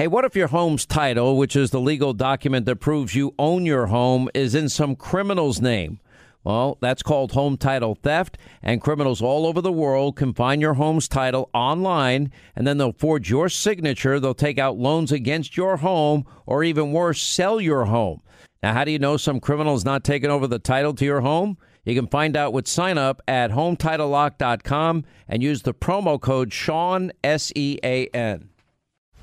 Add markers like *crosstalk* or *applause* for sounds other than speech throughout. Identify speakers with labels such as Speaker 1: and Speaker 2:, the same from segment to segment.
Speaker 1: Hey, what if your home's title, which is the legal document that proves you own your home, is in some criminal's name? Well, that's called home title theft, and criminals all over the world can find your home's title online, and then they'll forge your signature. They'll take out loans against your home, or even worse, sell your home. Now, how do you know some criminal's not taking over the title to your home? You can find out with sign up at HometitleLock.com and use the promo code Sean, S E A N.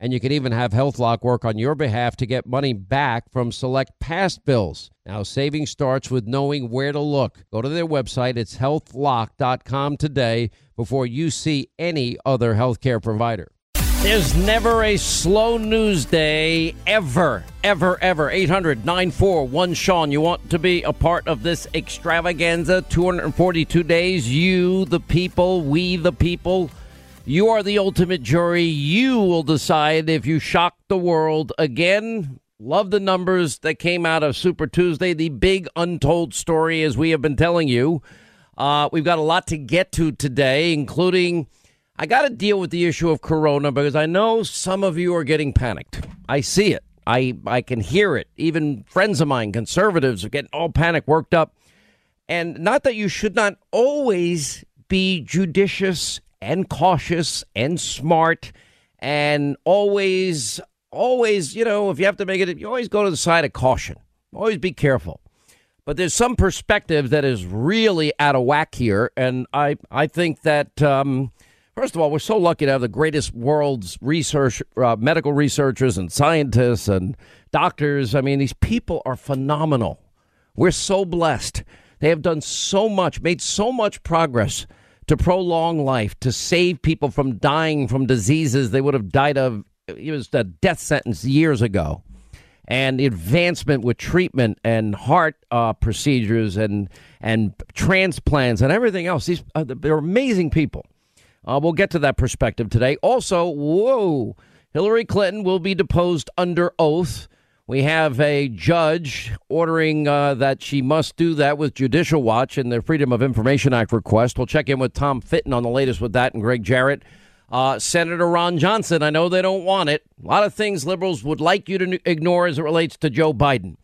Speaker 1: And you can even have HealthLock work on your behalf to get money back from select past bills. Now, saving starts with knowing where to look. Go to their website, it's healthlock.com today before you see any other healthcare provider. There's never a slow news day ever, ever, ever. 800 941 Sean. You want to be a part of this extravaganza? 242 days. You, the people, we, the people. You are the ultimate jury. You will decide if you shock the world again. Love the numbers that came out of Super Tuesday, the big untold story, as we have been telling you. Uh, we've got a lot to get to today, including I got to deal with the issue of Corona because I know some of you are getting panicked. I see it. I, I can hear it. Even friends of mine, conservatives, are getting all panic worked up. And not that you should not always be judicious and cautious and smart and always always you know if you have to make it you always go to the side of caution. Always be careful. But there's some perspective that is really out of whack here and i i think that um, first of all we're so lucky to have the greatest world's research uh, medical researchers and scientists and doctors. I mean these people are phenomenal. We're so blessed. They have done so much made so much progress to prolong life, to save people from dying from diseases they would have died of. It was a death sentence years ago. And advancement with treatment and heart uh, procedures and and transplants and everything else. These uh, they're amazing people. Uh, we'll get to that perspective today. Also, whoa, Hillary Clinton will be deposed under oath. We have a judge ordering uh, that she must do that with Judicial Watch and the Freedom of Information Act request. We'll check in with Tom Fitton on the latest with that and Gregg Jarrett. Uh, Senator Ron Johnson, I know they don't want it. A lot of things liberals would like you to ignore as it relates to Joe Biden.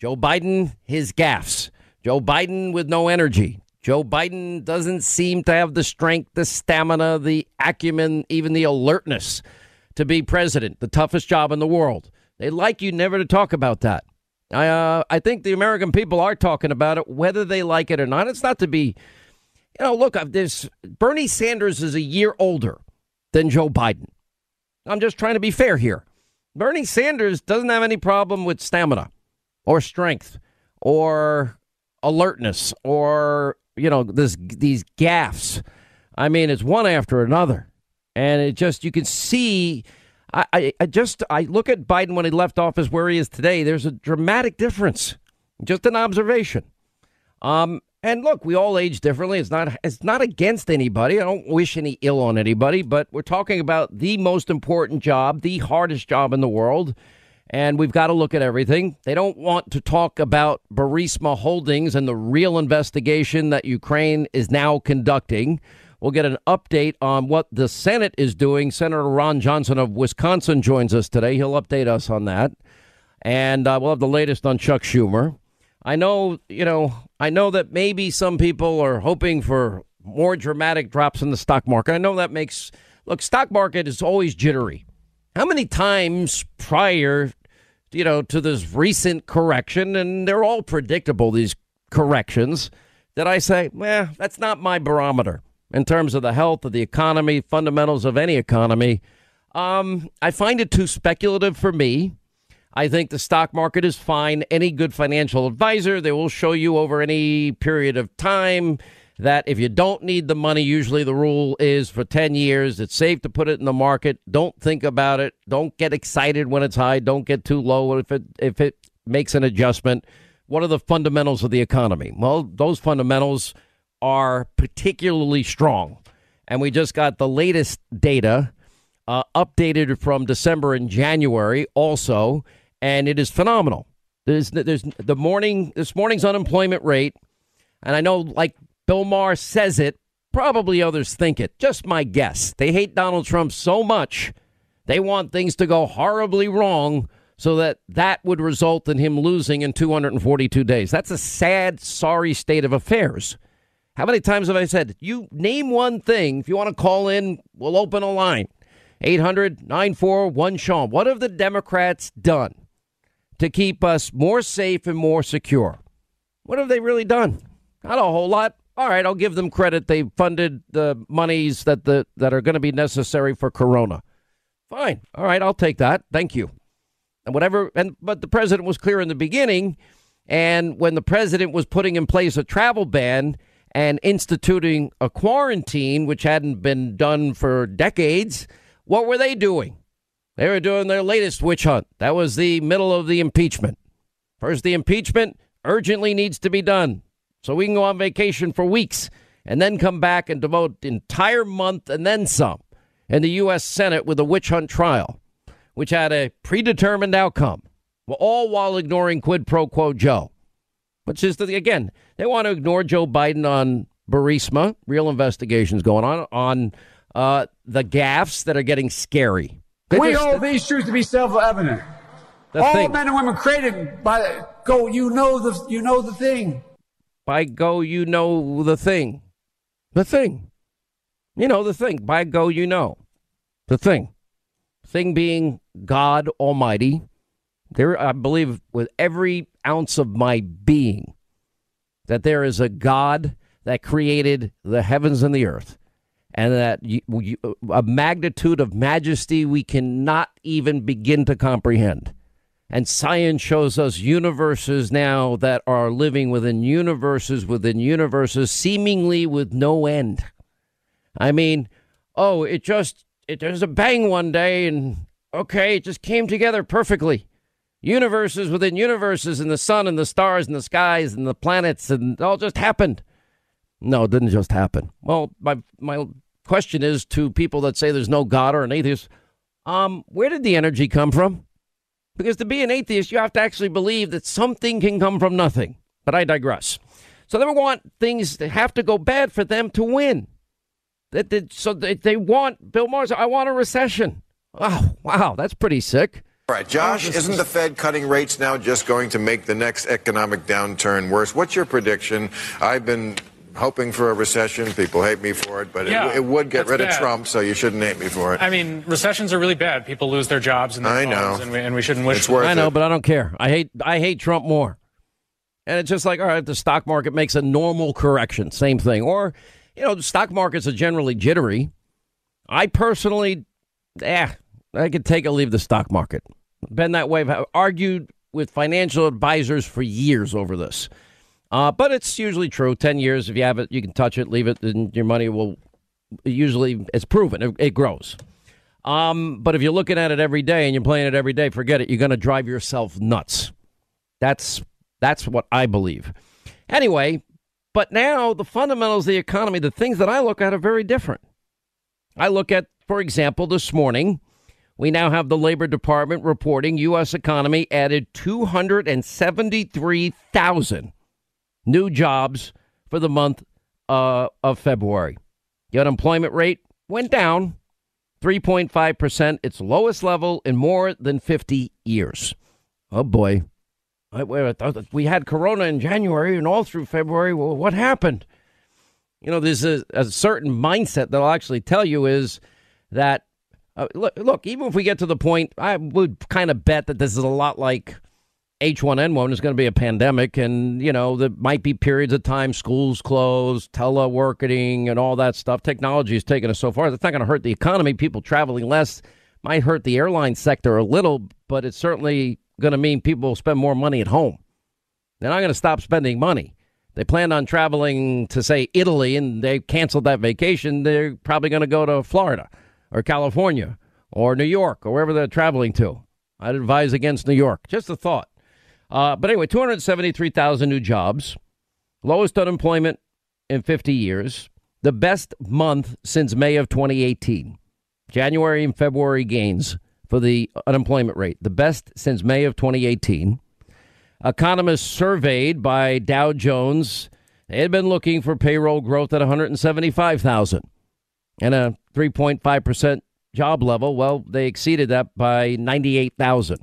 Speaker 1: Joe Biden, his gaffes. Joe Biden with no energy. Joe Biden doesn't seem to have the strength, the stamina, the acumen, even the alertness to be president, the toughest job in the world. They'd like you never to talk about that. I, uh, I think the American people are talking about it, whether they like it or not. It's not to be, you know, look, this Bernie Sanders is a year older than Joe Biden. I'm just trying to be fair here. Bernie Sanders doesn't have any problem with stamina or strength or alertness or, you know, this, these gaffes. I mean, it's one after another. And it just, you can see I, I, just I look at Biden when he left office where he is today. There's a dramatic difference. Just an observation. Um, and look, we all age differently. It's not it's not against anybody. I don't wish any ill on anybody, but we're talking about the most important job, the hardest job in the world. And we've got to look at everything. They don't want to talk about Burisma Holdings and the real investigation that Ukraine is now conducting We'll get an update on what the Senate is doing. Senator Ron Johnson of Wisconsin joins us today. He'll update us on that. And uh, we'll have the latest on Chuck Schumer. I know, you know, I know that maybe some people are hoping for more dramatic drops in the stock market. I know that makes look, stock market is always jittery. How many times prior, you know, to this recent correction, and they're all predictable, these corrections, that I say, well, that's not my barometer in terms of the health of the economy, fundamentals of any economy. Um, I find it too speculative for me. I think the stock market is fine. Any good financial advisor, they will show you over any period of time that if you don't need the money, usually the rule is for 10 years, it's safe to put it in the market. Don't think about it. Don't get excited when it's high. Don't get too low if it if it makes an adjustment. What are the fundamentals of the economy? Well, those fundamentals are particularly strong. And we just got the latest data uh, updated from December and January also, and it is phenomenal. There's, there's the morning this morning's unemployment rate, and I know like Bill Maher says it, probably others think it. Just my guess. They hate Donald Trump so much, they want things to go horribly wrong so that that would result in him losing in 242 days. That's a sad, sorry state of affairs. How many times have I said, you name one thing? If you want to call in, we'll open a line. 800 941 Sean. What have the Democrats done to keep us more safe and more secure? What have they really done? Not a whole lot. All right, I'll give them credit. They funded the monies that the that are going to be necessary for Corona. Fine. All right, I'll take that. Thank you. And whatever. And but the president was clear in the beginning, and when the president was putting in place a travel ban and instituting a quarantine, which hadn't been done for decades, what were they doing? They were doing their latest witch hunt. That was the middle of the impeachment. First, the impeachment urgently needs to be done so we can go on vacation for weeks and then come back and devote entire month and then some in the U.S. Senate with a witch hunt trial, which had a predetermined outcome, all while ignoring quid pro quo Joe, which is, the, again, they want to ignore Joe Biden on Burisma, real investigations going on, on uh, the gaffes that are getting scary.
Speaker 2: They we just, hold these truths to be self-evident. All thing. men and women created by go. You know the you know the thing.
Speaker 1: By go, you know the thing. The thing. You know the thing. By go, you know the thing. Thing being God Almighty. There, I believe with every ounce of my being that there is a God that created the heavens and the earth, and that you, you, a magnitude of majesty we cannot even begin to comprehend. And science shows us universes now that are living within universes within universes, seemingly with no end. I mean, oh, it just, it, there's a bang one day and okay, it just came together perfectly. Universes within universes and the sun and the stars and the skies and the planets and all just happened. No, it didn't just happen. Well, my, my question is to people that say there's no God or an atheist, um, where did the energy come from? Because to be an atheist, you have to actually believe that something can come from nothing. But I digress. So they want things that have to go bad for them to win. That, that so they, they want Bill Maher. I want a recession. Oh, wow, that's pretty sick.
Speaker 3: All right, Josh, isn't the Fed cutting rates now just going to make the next economic downturn worse? What's your prediction? I've been hoping for a recession. People hate me for it, but yeah, it, it, would get rid bad. of Trump, so you shouldn't hate me for it.
Speaker 4: I mean, recessions are really bad. People lose their jobs and their I know, and we, and we, shouldn't wish.
Speaker 3: It's worth
Speaker 1: I know,
Speaker 3: it.
Speaker 1: but I don't care. I hate I hate Trump more. And it's just like, all right, the stock market makes a normal correction, same thing. Or, you know, the stock markets are generally jittery. I personally, eh, I could take or leave the stock market. Been that way. I've argued with financial advisors for years over this. Uh, but it's usually true. Ten years, if you have it, you can touch it, leave it, and your money will usually it's proven it, it grows. Um, but if you're looking at it every day and you're playing it every day, forget it. You're going to drive yourself nuts. That's that's what I believe. Anyway, but now the fundamentals of the economy, the things that I look at are very different. I look at, for example, this morning, we now have the Labor Department reporting U.S. economy added 273,000 new jobs for the month uh, of February. The unemployment rate went down 3.5%, its lowest level in more than 50 years. Oh boy. We had Corona in January and all through February. Well, what happened? You know, there's a, a certain mindset that I'll actually tell you is that, uh, look, look, even if we get to the point, I would kind of bet that this is a lot like H1N1 is going to be a pandemic, and you know there might be periods of time schools closed, teleworking, and all that stuff. Technology has taken us so far. That's not going to hurt the economy. People traveling less might hurt the airline sector a little, but it's certainly going to mean people will spend more money at home. They're not going to stop spending money. They planned on traveling to say Italy, and they canceled that vacation. They're probably going to go to Florida or California or New York or wherever they're traveling to. I'd advise against New York. Just a thought. Uh, but anyway, 273,000 new jobs, lowest unemployment in 50 years, the best month since May of 2018. January and February gains for the unemployment rate, the best since May of 2018. Economists surveyed by Dow Jones they had been looking for payroll growth at 175,000 and a 3.5% job level. Well, they exceeded that by 98,000.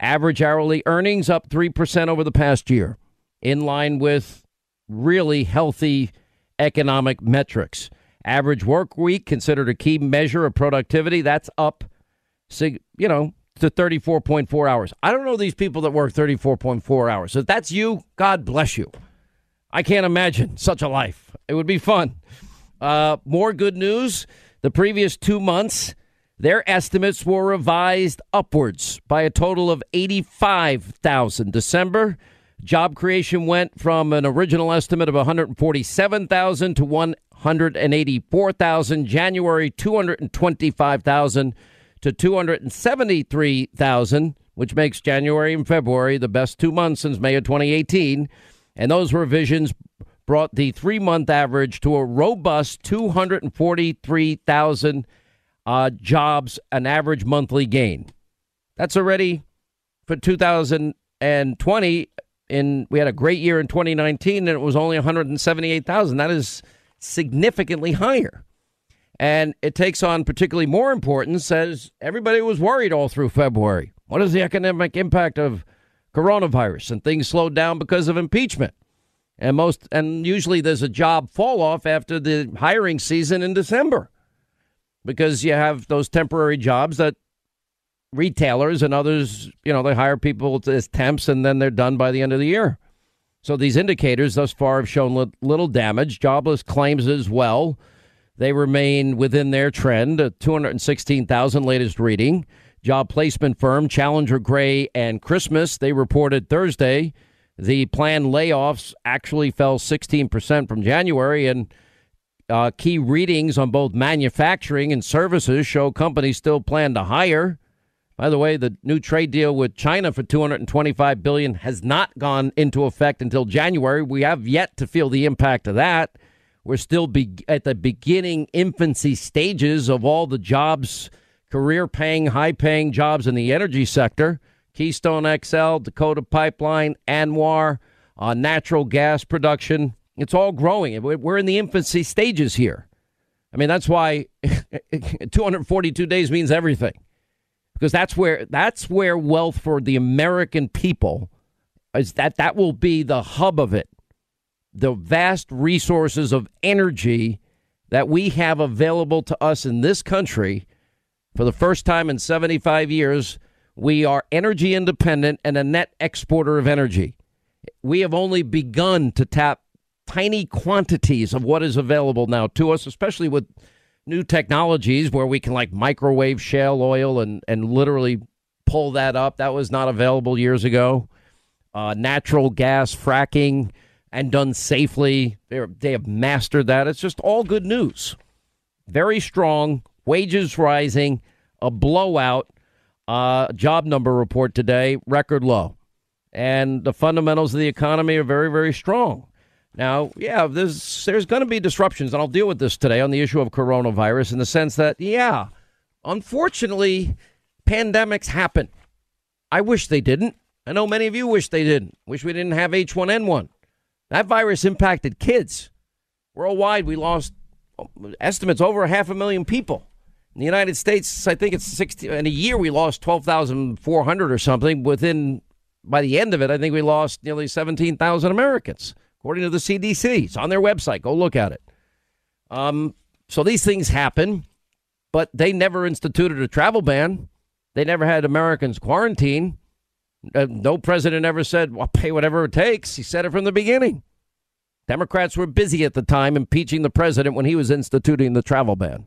Speaker 1: Average hourly earnings up 3% over the past year, in line with really healthy economic metrics. Average work week, considered a key measure of productivity, that's up, you know, to 34.4 hours. I don't know these people that work 34.4 hours. If that's you, God bless you. I can't imagine such a life. It would be fun. Uh, more good news. The previous two months, their estimates were revised upwards by a total of 85,000. December, job creation went from an original estimate of 147,000 to 184,000. January, 225,000 to 273,000, which makes January and February the best two months since May of 2018. And those revisions brought the three month average to a robust 243,000 uh, jobs, an average monthly gain. That's already for 2020. In we had a great year in 2019, and it was only 178,000. That is significantly higher. And it takes on particularly more importance as everybody was worried all through February. What is the economic impact of coronavirus? And things slowed down because of impeachment. And most and usually there's a job fall off after the hiring season in December because you have those temporary jobs that retailers and others, you know, they hire people as temps and then they're done by the end of the year. So these indicators thus far have shown little damage. Jobless claims as well. They remain within their trend, 216,000 latest reading. Job placement firm Challenger Gray and Christmas, they reported Thursday the planned layoffs actually fell 16% from January and uh, key readings on both manufacturing and services show companies still plan to hire. By the way, the new trade deal with China for 225 billion has not gone into effect until January. We have yet to feel the impact of that. We're still be- at the beginning infancy stages of all the jobs, career paying, high paying jobs in the energy sector. Keystone XL, Dakota Pipeline, ANWR, uh, natural gas production. It's all growing. We're in the infancy stages here. I mean, that's why *laughs* 242 days means everything, because that's where that's where wealth for the American people is. That that will be the hub of it. The vast resources of energy that we have available to us in this country for the first time in 75 years. We are energy independent and a net exporter of energy. We have only begun to tap tiny quantities of what is available now to us, especially with new technologies where we can like microwave shale oil and, and literally pull that up. That was not available years ago. Uh, natural gas fracking and done safely. They're, they have mastered that. It's just all good news. Very strong, wages rising, a blowout. Uh, job number report today, record low. And the fundamentals of the economy are very, very strong. Now, yeah, there's there's going to be disruptions, and I'll deal with this today on the issue of coronavirus in the sense that, yeah, unfortunately, pandemics happen. I wish they didn't. I know many of you wish they didn't. Wish we didn't have H1N1. That virus impacted kids. Worldwide, we lost estimates over half a million people. In the United States, I think it's 60. In a year, we lost 12,400 or something. Within, by the end of it, I think we lost nearly 17,000 Americans, according to the CDC. It's on their website. Go look at it. Um, so these things happen, but they never instituted a travel ban. They never had Americans quarantine. Uh, no president ever said, well, pay whatever it takes. He said it from the beginning. Democrats were busy at the time impeaching the president when he was instituting the travel ban.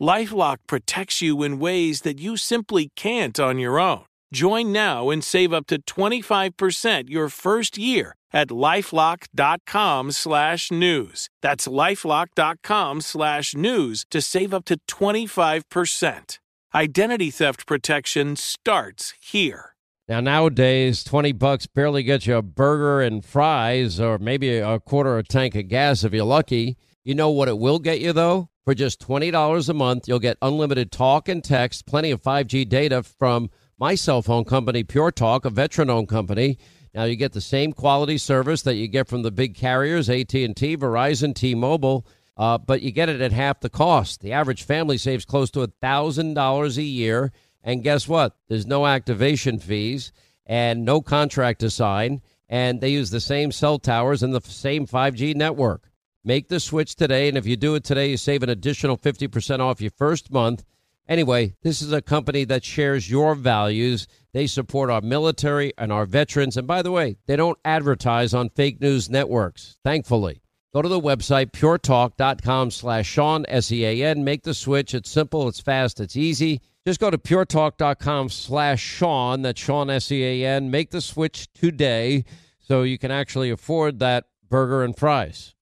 Speaker 5: LifeLock protects you in ways that you simply can't on your own. Join now and save up to 25% your first year at lifelock.com slash news. That's lifelock.com slash news to save up to 25%. Identity theft protection starts here.
Speaker 1: Now, nowadays, 20 bucks barely gets you a burger and fries or maybe a quarter of a tank of gas if you're lucky. You know what it will get you, though? For just $20 a month, you'll get unlimited talk and text, plenty of 5G data from my cell phone company, Pure Talk, a veteran-owned company. Now you get the same quality service that you get from the big carriers, AT&T, Verizon, T-Mobile, uh, but you get it at half the cost. The average family saves close to $1,000 a year. And guess what? There's no activation fees and no contract to sign. And they use the same cell towers and the same 5G network. Make the switch today, and if you do it today, you save an additional 50% off your first month. Anyway, this is a company that shares your values. They support our military and our veterans. And by the way, they don't advertise on fake news networks, thankfully. Go to the website, puretalk.com slash Sean, S-E-A-N. Make the switch. It's simple, it's fast, it's easy. Just go to puretalk.com slash Sean, that's Sean, S-E-A-N. Make the switch today so you can actually afford that burger and fries.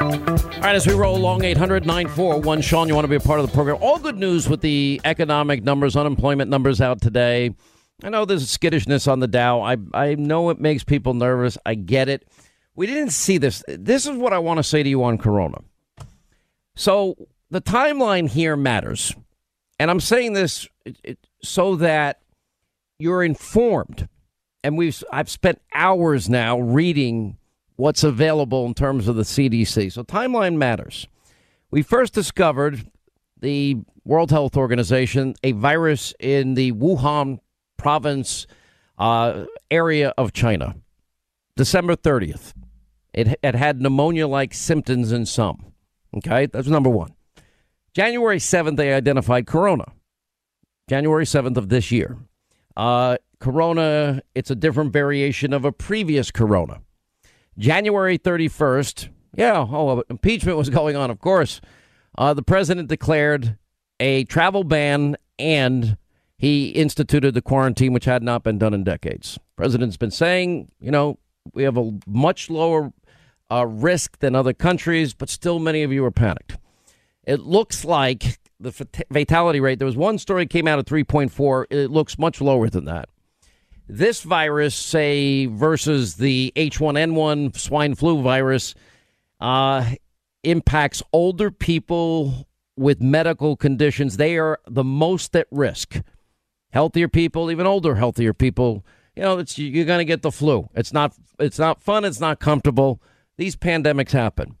Speaker 1: All right, as we roll along, 800 941 Sean, you want to be a part of the program. All good news with the economic numbers, unemployment numbers out today. I know there's skittishness on the Dow. I, I know it makes people nervous. I get it. We didn't see this. This is what I want to say to you on Corona. So the timeline here matters. And I'm saying this so that you're informed. And we've I've spent hours now reading what's available in terms of the CDC. So timeline matters. We first discovered the World Health Organization a virus in the Wuhan province uh, area of China, December 30th. It, it had pneumonia like symptoms in some. Okay, that's number one. January 7th, they identified corona. January 7th of this year. Uh, corona, it's a different variation of a previous corona. January 31st, yeah, oh, impeachment was *laughs* going on, of course. Uh, the president declared a travel ban and he instituted the quarantine, which had not been done in decades. President's been saying, you know, we have a much lower uh, risk than other countries, but still many of you are panicked. It looks like the fatality rate, there was one story came out at 3.4. It looks much lower than that. This virus, say, versus the H1N1 swine flu virus, uh, impacts older people with medical conditions. They are the most at risk healthier people, even older healthier people, you know, it's you're going to get the flu. It's not it's not fun, it's not comfortable. These pandemics happen.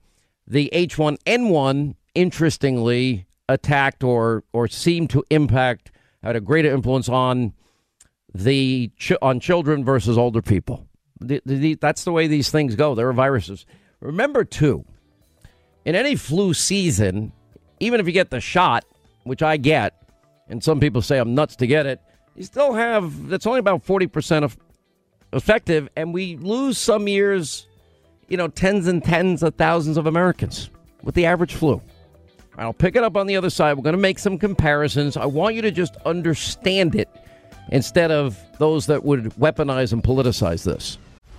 Speaker 1: The H1N1 interestingly attacked or or seemed to impact had a greater influence on the on children versus older people. The, the, that's the way these things go. There are viruses. Remember too, in any flu season, even if you get the shot, which I get, and some people say I'm nuts to get it, you still have that's only about 40% of effective and we lose some years, you know, tens and tens of thousands of Americans with the average flu. I'll pick it up on the other side. We're going to make some comparisons. I want you to just understand it instead of those that would weaponize and politicize this.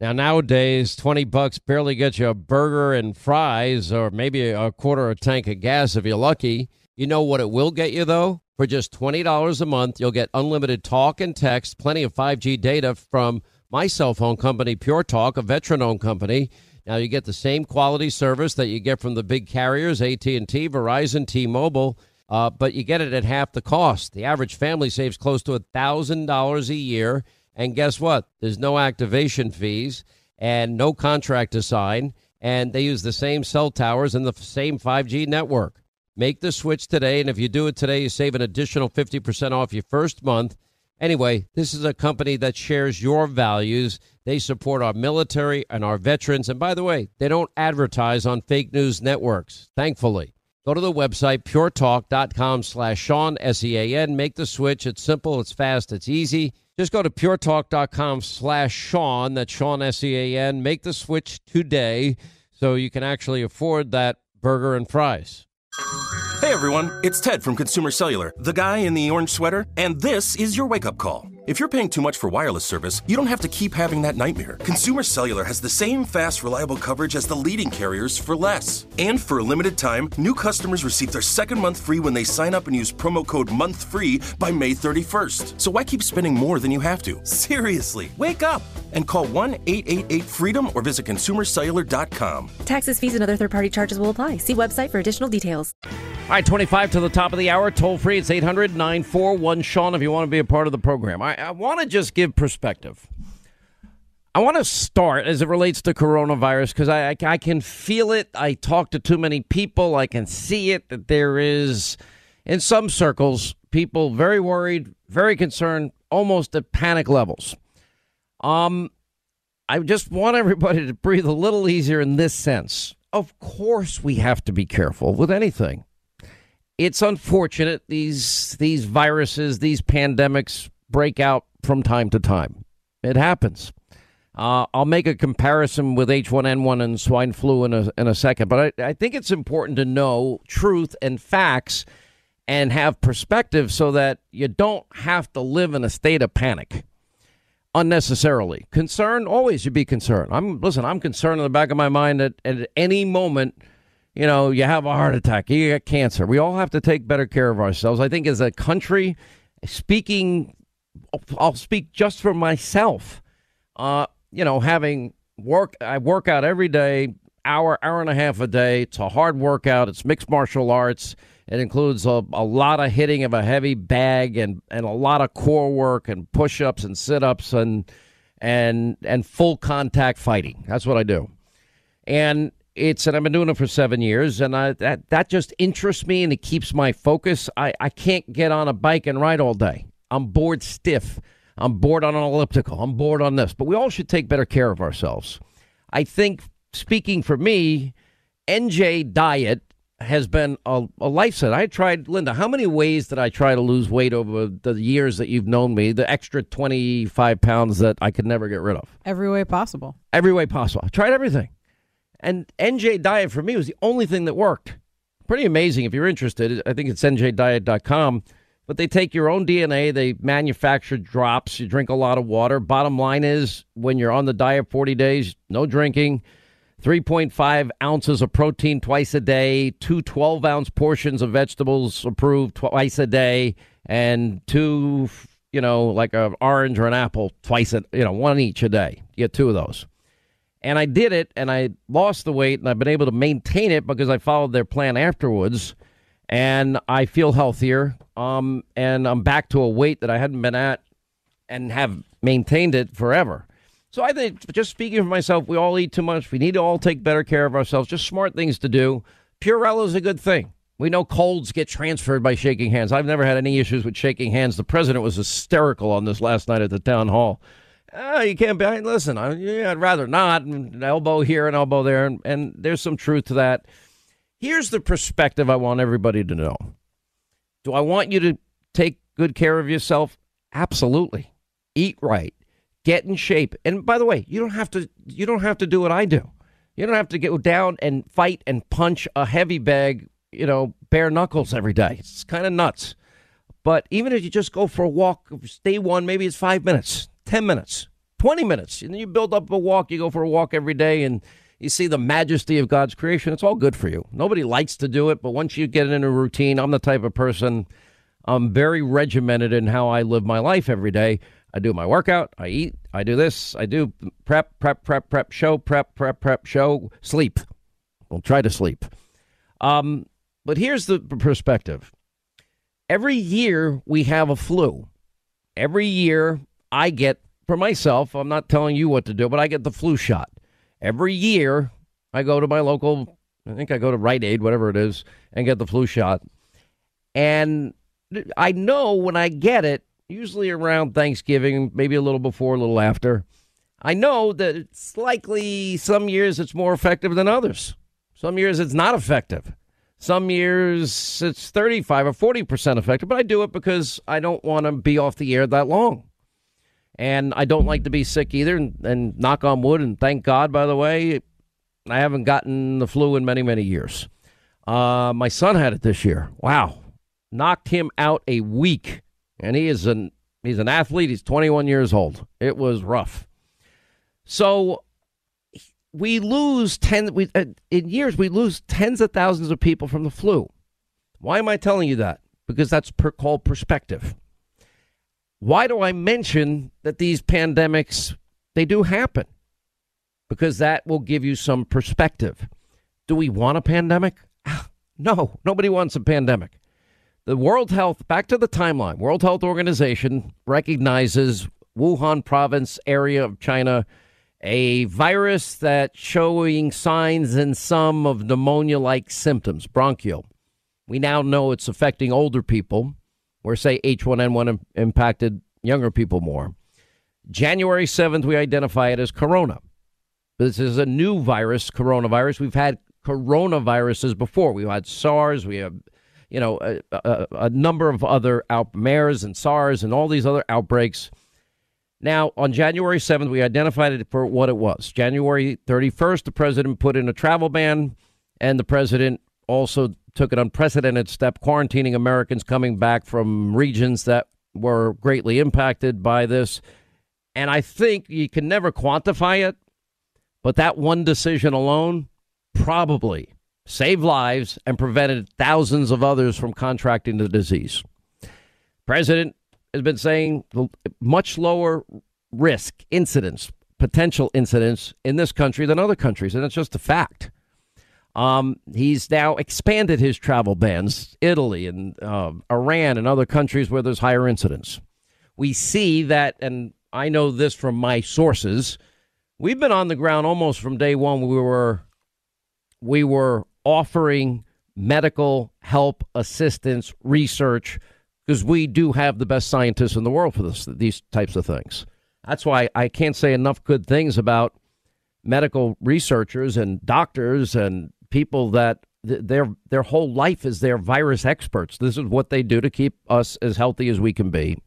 Speaker 1: Now nowadays, twenty bucks barely gets you a burger and fries, or maybe a quarter of a tank of gas if you're lucky. You know what it will get you though? For just twenty dollars a month, you'll get unlimited talk and text, plenty of five G data from my cell phone company, Pure Talk, a veteran-owned company. Now you get the same quality service that you get from the big carriers, AT and T, Verizon, T-Mobile. Uh, but you get it at half the cost. The average family saves close to a thousand dollars a year and guess what? There's no activation fees and no contract to sign. And they use the same cell towers and the same 5G network. Make the switch today. And if you do it today, you save an additional 50% off your first month. Anyway, this is a company that shares your values. They support our military and our veterans. And by the way, they don't advertise on fake news networks, thankfully. Go to the website, puretalk.com slash Sean, S-E-A-N. Make the switch. It's simple, it's fast, it's easy. Just go to puretalk.com slash Sean, that's Sean, S-E-A-N. Make the switch today so you can actually afford that burger and fries.
Speaker 6: Hey everyone, it's Ted from Consumer Cellular, the guy in the orange sweater, and this is your wake-up call. If you're paying too much for wireless service, you don't have to keep having that nightmare. Consumer Cellular has the same fast, reliable coverage as the leading carriers for less. And for a limited time, new customers receive their second month free when they sign up and use promo code MONTHFREE by May 31st. So why keep spending more than you have to? Seriously, wake up and call 1-888-FREEDOM or visit consumercellular.com.
Speaker 7: Taxes, fees, and other third-party charges will apply. See website for additional details.
Speaker 1: All right, 25 to the top of the hour. Toll free. It's 800 941 Sean if you want to be a part of the program. I, I want to just give perspective. I want to start as it relates to coronavirus because I, I, I, can feel it. I talk to too many people. I can see it that there is, in some circles, people very worried, very concerned, almost at panic levels. Um, I just want everybody to breathe a little easier in this sense. Of course, we have to be careful with anything it's unfortunate these these viruses, these pandemics break out from time to time. It happens. Uh, I'll make a comparison with H1N1 and swine flu in a, in a second, but I, I think it's important to know truth and facts and have perspective so that you don't have to live in a state of panic unnecessarily. Concern always should be concerned. I'm listen. I'm concerned in the back of my mind that at any moment you know, you have a heart attack, you get cancer. We all have to take better care of ourselves. I think as a country, speaking I'll speak just for myself. Uh, you know, having work, I work out every day, hour, hour and a half a day. It's a hard workout. It's mixed martial arts. It includes a, a lot of hitting of a heavy bag and, and a lot of core work and push ups and sit ups and and and full contact fighting. That's what I do. And it's and I've been doing it for seven years, and I, that that just interests me and it keeps my focus. I, I can't get on a bike and ride all day. I'm bored stiff. I'm bored on an elliptical. I'm bored on this. But we all should take better care of ourselves. I think speaking for me, NJ diet has been a, a lifesaver. I tried, Linda, how many ways did I try to lose weight over the years that you've known me? The extra 25 pounds that I could never get rid of?
Speaker 8: Every way possible.
Speaker 1: Every way possible. I tried everything. And NJ Diet for me was the only thing that worked. Pretty amazing. If you're interested, I think it's njdiet.com. But they take your own DNA, they manufacture drops, you drink a lot of water. Bottom line is, when you're on the diet 40 days, no drinking 3.5 ounces of protein twice a day, two 12 ounce portions of vegetables approved twice a day, and two, you know, like an orange or an apple twice, a, you know, one each a day. You get two of those. And I did it and I lost the weight and I've been able to maintain it because I followed their plan afterwards. And I feel healthier. Um, and I'm back to a weight that I hadn't been at and have maintained it forever. So I think, just speaking for myself, we all eat too much. We need to all take better care of ourselves. Just smart things to do. Purell is a good thing. We know colds get transferred by shaking hands. I've never had any issues with shaking hands. The president was hysterical on this last night at the town hall. Oh, you can't be. Listen, I, yeah, I'd rather not. An elbow here, and elbow there, and, and there's some truth to that. Here's the perspective I want everybody to know. Do I want you to take good care of yourself? Absolutely. Eat right get in shape. And by the way, you don't have to you don't have to do what I do. You don't have to go down and fight and punch a heavy bag, you know, bare knuckles every day. It's kind of nuts. But even if you just go for a walk, day one, maybe it's five minutes, 10 minutes, 20 minutes. And then you build up a walk, you go for a walk every day and you see the majesty of God's creation. It's all good for you. Nobody likes to do it, but once you get in a routine, I'm the type of person, I'm very regimented in how I live my life every day. I do my workout, I eat, I do this, I do prep, prep, prep, prep, show, prep, prep, prep, show, sleep. We'll try to sleep. Um, but here's the perspective. Every year we have a flu. Every year I get for myself, I'm not telling you what to do, but I get the flu shot. Every year I go to my local, I think I go to Rite Aid, whatever it is, and get the flu shot. And I know when I get it, usually around Thanksgiving, maybe a little before, a little after. I know that it's likely some years it's more effective than others. Some years it's not effective. Some years it's 35 or 40% effective, but I do it because I don't want to be off the air that long. And I don't like to be sick either. And, and knock on wood, and thank God, by the way, I haven't gotten the flu in many, many years. Uh, my son had it this year. Wow. Knocked him out a week and he is an he's an athlete. He's 21 years old. It was rough. So we lose ten we uh, in years we lose tens of thousands of people from the flu. Why am I telling you that? Because that's per, called perspective. Why do I mention that these pandemics they do happen? Because that will give you some perspective. Do we want a pandemic? Ah, no, nobody wants a pandemic. The World Health, back to the timeline, World Health Organization recognizes Wuhan province area of China a virus that's showing signs in some of pneumonia like symptoms, bronchial. We now know it's affecting older people, where, say, H1N1 impacted younger people more. January 7th, we identify it as corona. This is a new virus, coronavirus. We've had coronaviruses before. We've had SARS, we have you know, a, a, a number of other out and SARS and all these other outbreaks. Now, on January 7th, we identified it for what it was. January 31st, the president put in a travel ban, and the president also took an unprecedented step quarantining Americans coming back from regions that were greatly impacted by this. And I think you can never quantify it, but that one decision alone probably saved lives, and prevented thousands of others from contracting the disease. President has been saying much lower risk incidents, potential incidents in this country than other countries, and it's just a fact. Um, he's now expanded his travel bans, Italy and uh, Iran and other countries where there's higher incidents. We see that, and I know this from my sources. We've been on the ground almost from day one. We were we were offering medical help, assistance, research, because we do have the best scientists in the world for this, these types of things. That's why I can't say enough good things about medical researchers and doctors and people that their their whole life is they're virus experts. This is what they do to keep us as healthy as we can be.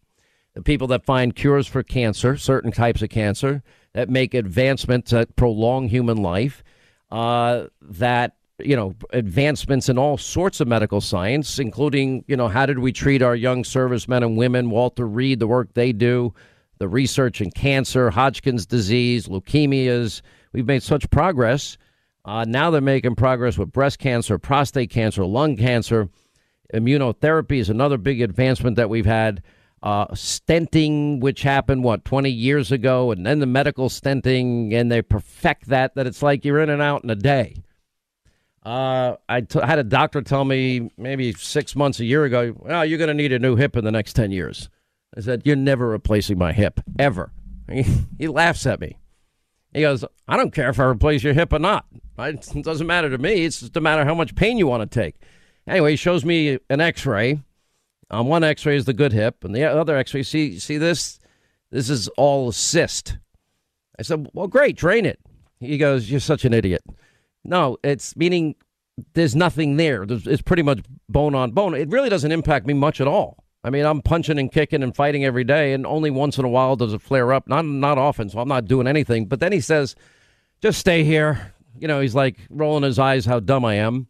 Speaker 1: The people that find cures for cancer, certain types of cancer, that make advancements that prolong human life, uh, that you know advancements in all sorts of medical science, including you know how did we treat our young servicemen and women? Walter Reed, the work they do, the research in cancer, Hodgkin's disease, leukemias. We've made such progress. Uh, now they're making progress with breast cancer, prostate cancer, lung cancer. Immunotherapy is another big advancement that we've had. Uh, stenting, which happened, what, 20 years ago, and then the medical stenting, and they perfect that, that it's like you're in and out in a day. Uh, I, t- had a doctor tell me maybe six months, a year ago, well, you're going to need a new hip in the next 10 years. I said, You're never replacing my hip, ever. *laughs* He laughs at me. He goes, I don't care if I replace your hip or not. It doesn't matter to me. It's just a matter how much pain you want to take. Anyway, he shows me an x ray. On um, one x ray is the good hip, and the other x ray, see, see this? This is all a cyst. I said, Well, great, drain it. He goes, You're such an idiot. No, it's meaning there's nothing there. It's pretty much bone on bone. It really doesn't impact me much at all. I mean, I'm punching and kicking and fighting every day, and only once in a while does it flare up. Not not often, so I'm not doing anything. But then he says, "Just stay here." You know, he's like rolling his eyes, how dumb I am.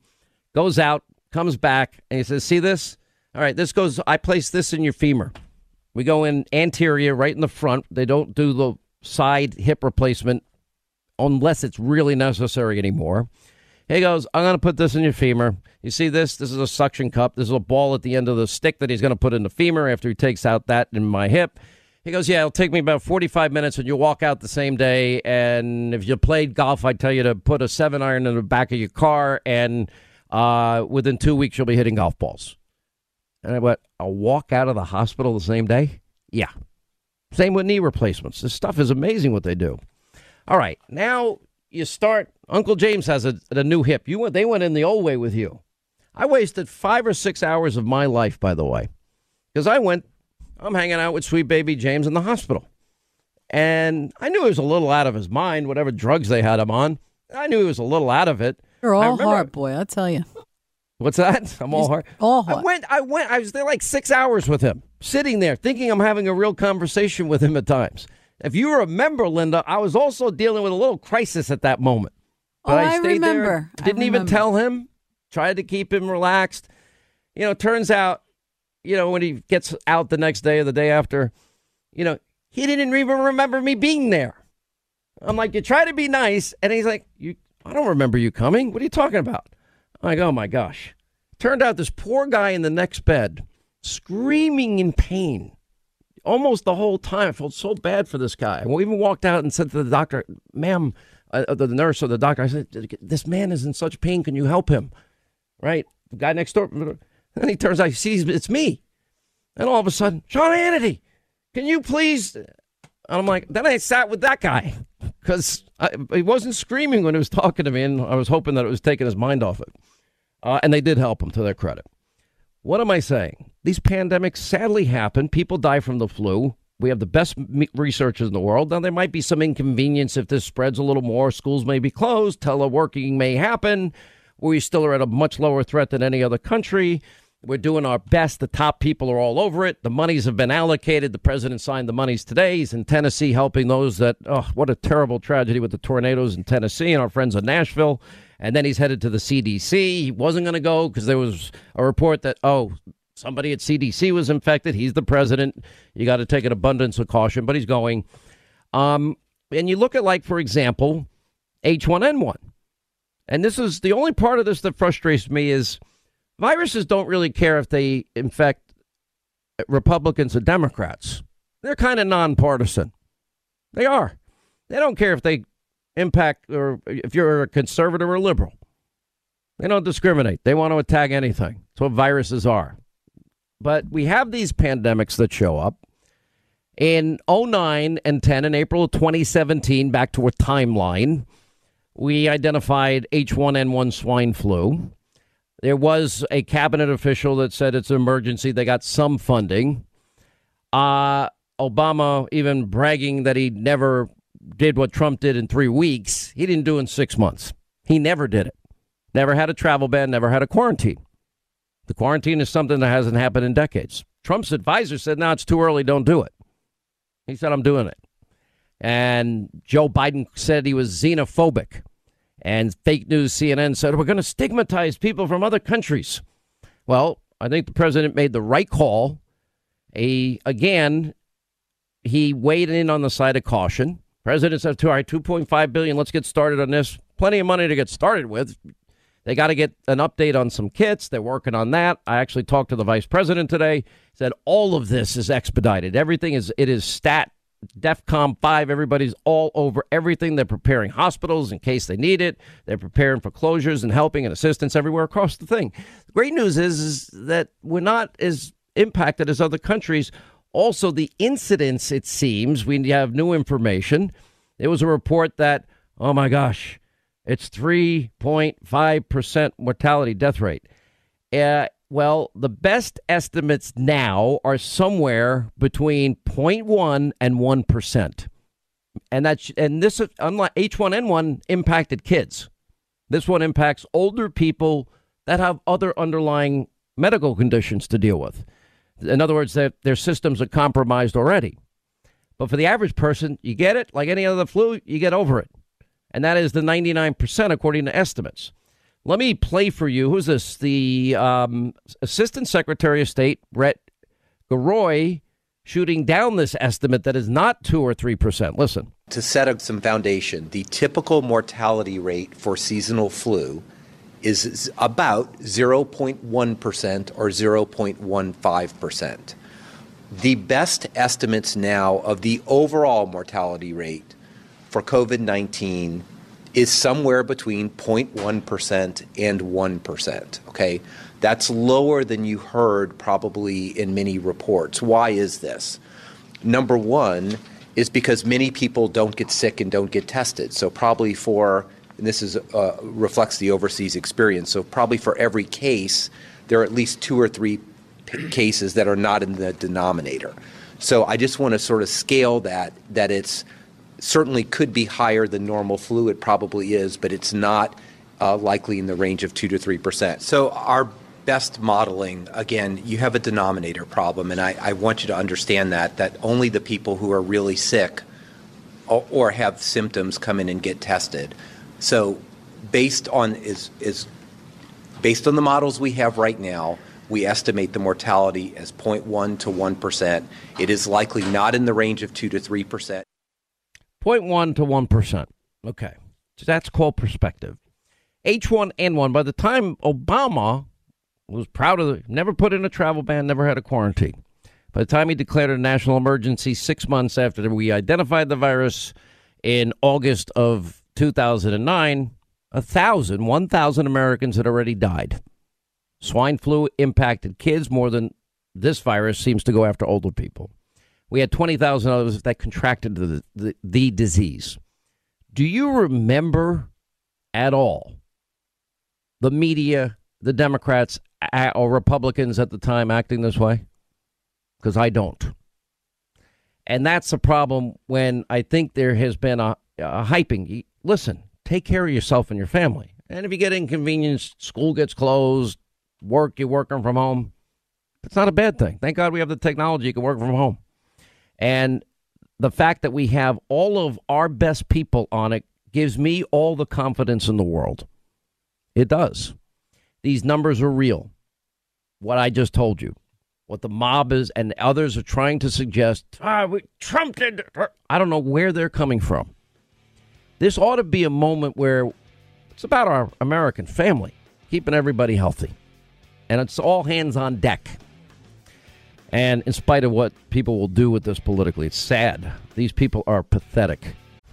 Speaker 1: Goes out, comes back, and he says, "See this? All right, this goes. I place this in your femur. We go in anterior, right in the front. They don't do the side hip replacement unless it's really necessary anymore." He goes, I'm going to put this in your femur. You see this? This is a suction cup. This is a ball at the end of the stick that he's going to put in the femur after he takes out that in my hip. He goes, Yeah, it'll take me about 45 minutes and you'll walk out the same day. And if you played golf, I'd tell you to put a seven iron in the back of your car. And uh, within two weeks, you'll be hitting golf balls. And I went, I'll walk out of the hospital the same day? Yeah. Same with knee replacements. This stuff is amazing what they do. All right. Now you start. Uncle James has a, a new hip. You went. They went in the old way with you. I wasted five or six hours of my life, by the way, because I went. I'm hanging out with sweet baby James in the hospital, and I knew he was a little out of his mind. Whatever drugs they had him on, I knew he was a little out of it.
Speaker 8: You're all heart, boy. I tell you.
Speaker 1: What's that? I'm all heart.
Speaker 8: All heart.
Speaker 1: I went. I went. I was there like six hours with him, sitting there, thinking I'm having a real conversation with him at times. If you remember, Linda, I was also dealing with a little crisis at that moment.
Speaker 8: But oh, I, stayed I remember. There,
Speaker 1: didn't
Speaker 8: I remember.
Speaker 1: even tell him. Tried to keep him relaxed. You know, turns out, you know, when he gets out the next day or the day after, you know, he didn't even remember me being there. I'm like, you try to be nice, and he's like, you, I don't remember you coming. What are you talking about? I'm like, oh my gosh. Turned out this poor guy in the next bed, screaming in pain almost the whole time. I felt so bad for this guy. We even walked out and said to the doctor, ma'am, uh, uh the nurse or the doctor, I said, this man is in such pain. Can you help him? Right? The guy next door. And he turns out, he sees it's me. And all of a sudden, Sean Hannity, can you please? And I'm like, then I sat with that guy because he wasn't screaming when he was talking to me. And I was hoping that it was taking his mind off it. Uh, and they did help him to their credit. What am I saying? These pandemics sadly happen. People die from the flu. We have the best researchers in the world. Now, there might be some inconvenience if this spreads a little more. Schools may be closed. Teleworking may happen. We still are at a much lower threat than any other country. We're doing our best. The top people are all over it. The monies have been allocated. The president signed the monies today. He's in Tennessee helping those that, oh, what a terrible tragedy with the tornadoes in Tennessee and our friends in Nashville and then he's headed to the CDC. He wasn't going to go because there was a report that, oh, somebody at CDC was infected. He's the president. You got to take an abundance of caution, but he's going. Um, and you look at, like, for example, H1N1. And this is the only part of this that frustrates me is viruses don't really care if they infect Republicans or Democrats. They're kind of nonpartisan. They are. They don't care if they impact or if you're a conservative or liberal. They don't discriminate. They want to attack anything. That's what viruses are. But we have these pandemics that show up. In 09 and 10, in April of 2017, back to a timeline, we identified H1N1 swine flu. There was a cabinet official that said it's an emergency. They got some funding. Uh, Obama even bragging that he never did what Trump did in three weeks. He didn't do in six months. He never did it. Never had a travel ban, never had a quarantine. The quarantine is something that hasn't happened in decades. Trump's advisor said, no, it's too early, don't do it. He said, I'm doing it. And Joe Biden said he was xenophobic. And fake news CNN said, we're going to stigmatize people from other countries. Well, I think the president made the right call. A, again, he weighed in on the side of caution. President said, all right, 2.5 billion, let's get started on this. Plenty of money to get started with. They got to get an update on some kits. They're working on that. I actually talked to the vice president today. Said all of this is expedited. Everything is it is stat DEFCON 5, everybody's all over everything. They're preparing hospitals in case they need it. They're preparing for closures and helping and assistance everywhere across the thing. The great news is, is that we're not as impacted as other countries. Also, the incidence, it seems, we have new information. There was a report that, oh my gosh, it's 3.5% mortality death rate. Uh, well, the best estimates now are somewhere between 0.1 and 1%. And that's and this unlike H1N1 impacted kids. This one impacts older people that have other underlying medical conditions to deal with. In other words, their, their systems are compromised already. But for the average person, you get it like any other flu, you get over it and that is the 99% according to estimates. Let me play for you. Who's this? The um, Assistant Secretary of State, Brett Giroir, shooting down this estimate that is not 2 or 3%. Listen.
Speaker 9: To set up some foundation, the typical mortality rate for seasonal flu is about 0.1% or 0.15%. The best estimates now of the overall mortality rate for COVID 19 is somewhere between 0.1% and 1%. Okay. That's lower than you heard probably in many reports. Why is this? Number one is because many people don't get sick and don't get tested. So, probably for, and this is, uh, reflects the overseas experience. So, probably for every case, there are at least two or three p- cases that are not in the denominator. So, I just want to sort of scale that, that it's certainly could be higher than normal flu. It probably is, but it's not uh, likely in the range of 2 to 3 percent. So our best modeling, again, you have a denominator problem, and I, I, want you to understand that, that only the people who are really sick or, or have symptoms come in and get tested. So based on is, is based on the models we have right now, we estimate the mortality as 0.1 to 1 percent. It is likely not in the range of 2 to 3 percent.
Speaker 1: 0.1 to 1%. Okay. So that's called perspective. H1N1, by the time Obama was proud of it, never put in a travel ban, never had a quarantine. By the time he declared a national emergency six months after we identified the virus in August of 2009, a thousand, 1,000 Americans had already died. Swine flu impacted kids more than this virus seems to go after older people. We had 20,000 others that contracted the, the, the disease. Do you remember at all the media, the Democrats or Republicans at the time acting this way? Because I don't. And that's the problem when I think there has been a, a hyping. Listen, take care of yourself and your family. And if you get inconvenienced, school gets closed, work, you're working from home, it's not a bad thing. Thank God we have the technology, you can work from home. And the fact that we have all of our best people on it gives me all the confidence in the world. It does. These numbers are real. What I just told you, what the mob is and others are trying to suggest, ah, we, Trump did. I don't know where they're coming from. This ought to be a moment where it's about our American family, keeping everybody healthy. And it's all hands on deck. And in spite of what people will do with this politically, it's sad. These people are pathetic.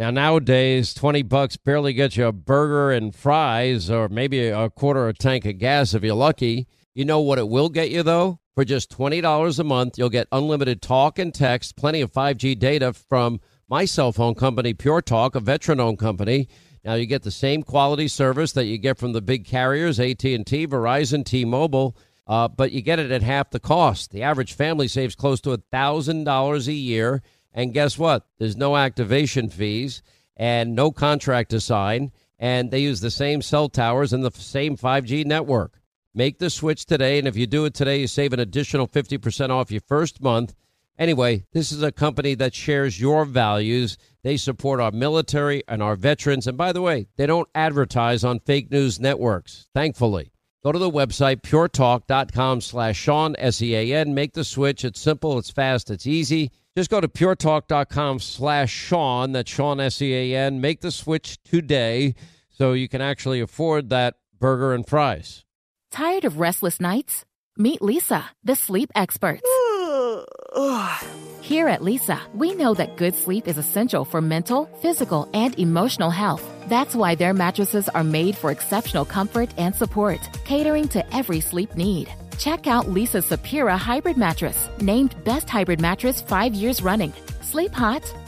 Speaker 1: Now nowadays, twenty bucks barely gets you a burger and fries, or maybe a quarter of a tank of gas if you're lucky. You know what it will get you though? For just twenty dollars a month, you'll get unlimited talk and text, plenty of five G data from my cell phone company, Pure Talk, a veteran-owned company. Now you get the same quality service that you get from the big carriers, AT and T, Verizon, T-Mobile. Uh, but you get it at half the cost. The average family saves close to a thousand dollars a year and guess what? There's no activation fees and no contract to sign. And they use the same cell towers and the same 5G network. Make the switch today. And if you do it today, you save an additional 50% off your first month. Anyway, this is a company that shares your values. They support our military and our veterans. And by the way, they don't advertise on fake news networks, thankfully. Go to the website, puretalk.com slash Sean, S-E-A-N. Make the switch. It's simple, it's fast, it's easy. Just go to puretalk.com slash Sean, that's Sean, S-E-A-N. Make the switch today so you can actually afford that burger and fries.
Speaker 10: Tired of restless nights? Meet Leesa, the sleep experts. *sighs* Here at Leesa, we know that good sleep is essential for mental, physical, and emotional health. That's why their mattresses are made for exceptional comfort and support, catering to every sleep need. Check out Leesa's Sapira Hybrid Mattress, named Best Hybrid Mattress five years running. Sleep hot?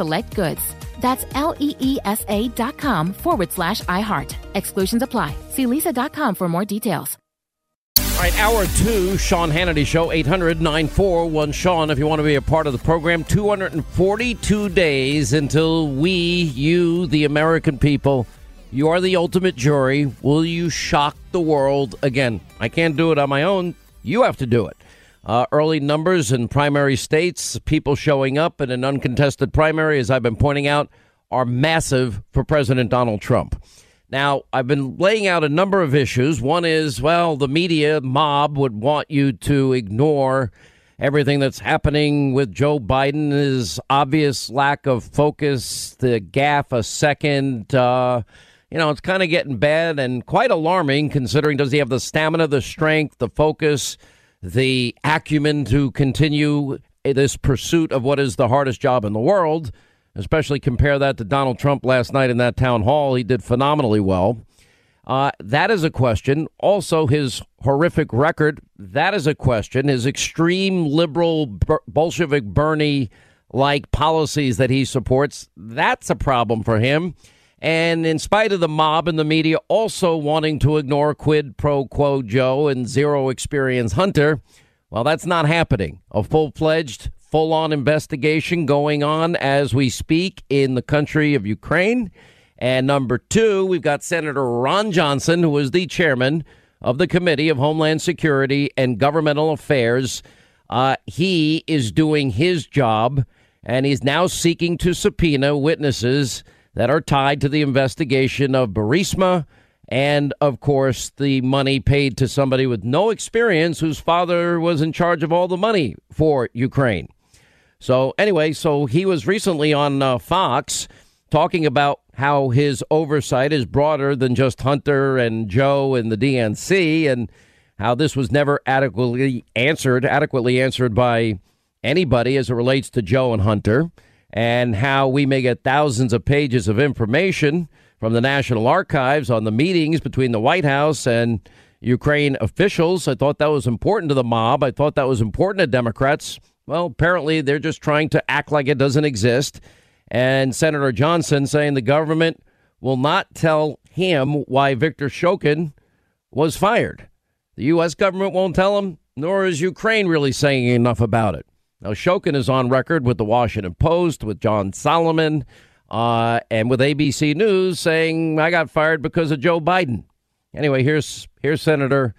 Speaker 10: select goods. That's L E E S A dot com forward slash iHeart. Exclusions apply. See leesa.com for more details.
Speaker 1: All right, hour two, Sean Hannity Show, 800 941 Sean, if you want to be a part of the program. 242 days until we, you, the American people, you are the ultimate jury. Will you shock the world again? I can't do it on my own. You have to do it. Uh, early numbers in primary states, people showing up in an uncontested primary, as I've been pointing out, are massive for President Donald Trump. Now, I've been laying out a number of issues. One is, well, the media mob would want you to ignore everything that's happening with Joe Biden, his obvious lack of focus, the gaffe a second. Uh, you know, it's kind of getting bad and quite alarming considering does he have the stamina, the strength, the focus, the acumen to continue this pursuit of what is the hardest job in the world? especially compare that to Donald Trump last night in that town hall. He did phenomenally well. Uh, that is a question. Also, his horrific record. That is a question. His extreme liberal Bolshevik Bernie like policies that he supports. That's a problem for him. And in spite of the mob and the media also wanting to ignore quid pro quo Joe and zero experience Hunter, well, that's not happening. A full fledged full on investigation going on as we speak in the country of Ukraine. And number two, we've got Senator Ron Johnson, who is the chairman of the Committee of Homeland Security and Governmental Affairs. Uh, he is doing his job, and he's now seeking to subpoena witnesses that are tied to the investigation of Burisma and, of course, the money paid to somebody with no experience whose father was in charge of all the money for Ukraine. So, anyway, so he was recently on uh, Fox talking about how his oversight is broader than just Hunter and Joe and the DNC and how this was never adequately answered, adequately answered by anybody as it relates to Joe and Hunter, and how we may get thousands of pages of information from the National Archives on the meetings between the White House and Ukraine officials. I thought that was important to the mob. I thought that was important to Democrats. Well, apparently they're just trying to act like it doesn't exist. And Senator Johnson saying the government will not tell him why Victor Shokin was fired. The U.S. government won't tell him, nor is Ukraine really saying enough about it. Now, Shokin is on record with the Washington Post, with John Solomon, uh, and with ABC News saying, I got fired because of Joe Biden. Anyway, here's, here's Senator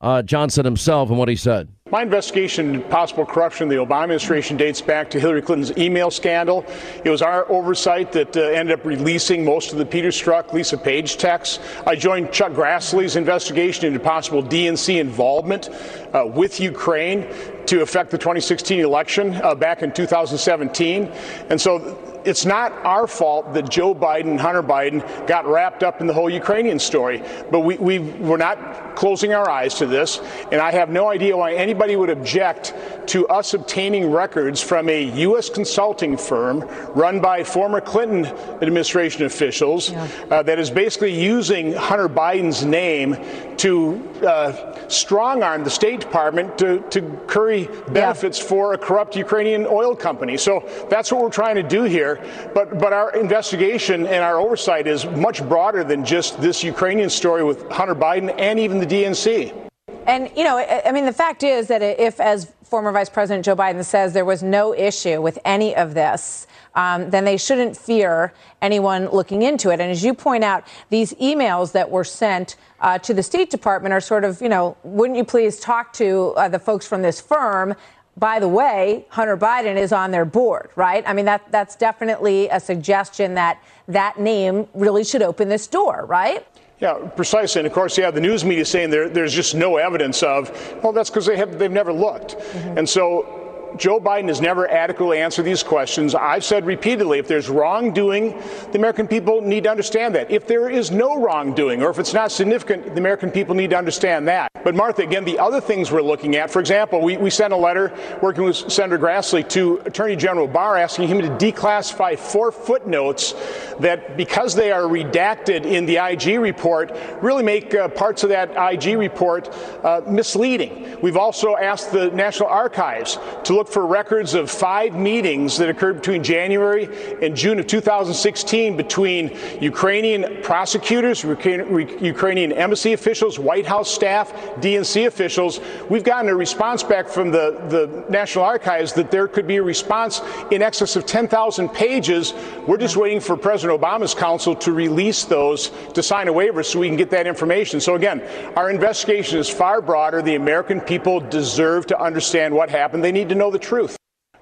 Speaker 1: uh, Johnson himself and what he said.
Speaker 11: My investigation into possible corruption in the Obama administration dates back to Hillary Clinton's email scandal. It was our oversight that uh, ended up releasing most of the Peter Strzok, Lisa Page texts. I joined Chuck Grassley's investigation into possible DNC involvement uh, with Ukraine to affect the 2016 election uh, back in 2017. And so it's not our fault that Joe Biden, and Hunter Biden, got wrapped up in the whole Ukrainian story. But we, we, we're not closing our eyes to this. And I have no idea why anybody would object to us obtaining records from a U.S. consulting firm run by former Clinton administration officials yeah. uh, that is basically using Hunter Biden's name to uh, strong arm the State Department to, to curry benefits yeah. for a corrupt Ukrainian oil company. So that's what we're trying to do here. But, but our investigation and our oversight is much broader than just this Ukrainian story with Hunter Biden and even the DNC.
Speaker 12: And, you know, I mean, the fact is that if, as former Vice President Joe Biden says, there was no issue with any of this, um, then they shouldn't fear anyone looking into it. And as you point out, these emails that were sent uh, to the State Department are sort of, you know, wouldn't you please talk to uh, the folks from this firm? by the way, Hunter Biden is on their board, right? I mean, that, that's definitely a suggestion that that name really should open this door, right?
Speaker 11: Yeah, precisely. And of course, you have the news media saying there, there's just no evidence of, well, that's because they have, they've never looked. Mm-hmm. And so Joe Biden has never adequately answered these questions. I've said repeatedly if there's wrongdoing, the American people need to understand that. If there is no wrongdoing, or if it's not significant, the American people need to understand that. But, Martha, again, the other things we're looking at, for example, we, we sent a letter working with Senator Grassley to Attorney General Barr asking him to declassify four footnotes that, because they are redacted in the IG report, really make uh, parts of that IG report uh, misleading. We've also asked the National Archives to look for records of five meetings that occurred between January and June of 2016 between Ukrainian prosecutors, Ukrainian embassy officials, White House staff, DNC officials. We've gotten a response back from the, the National Archives that there could be a response in excess of 10,000 pages. We're just mm-hmm. waiting for President Obama's counsel to release those to sign a waiver so we can get that information. So, again, our investigation is far broader. The American people deserve to understand what happened. They need to know the truth.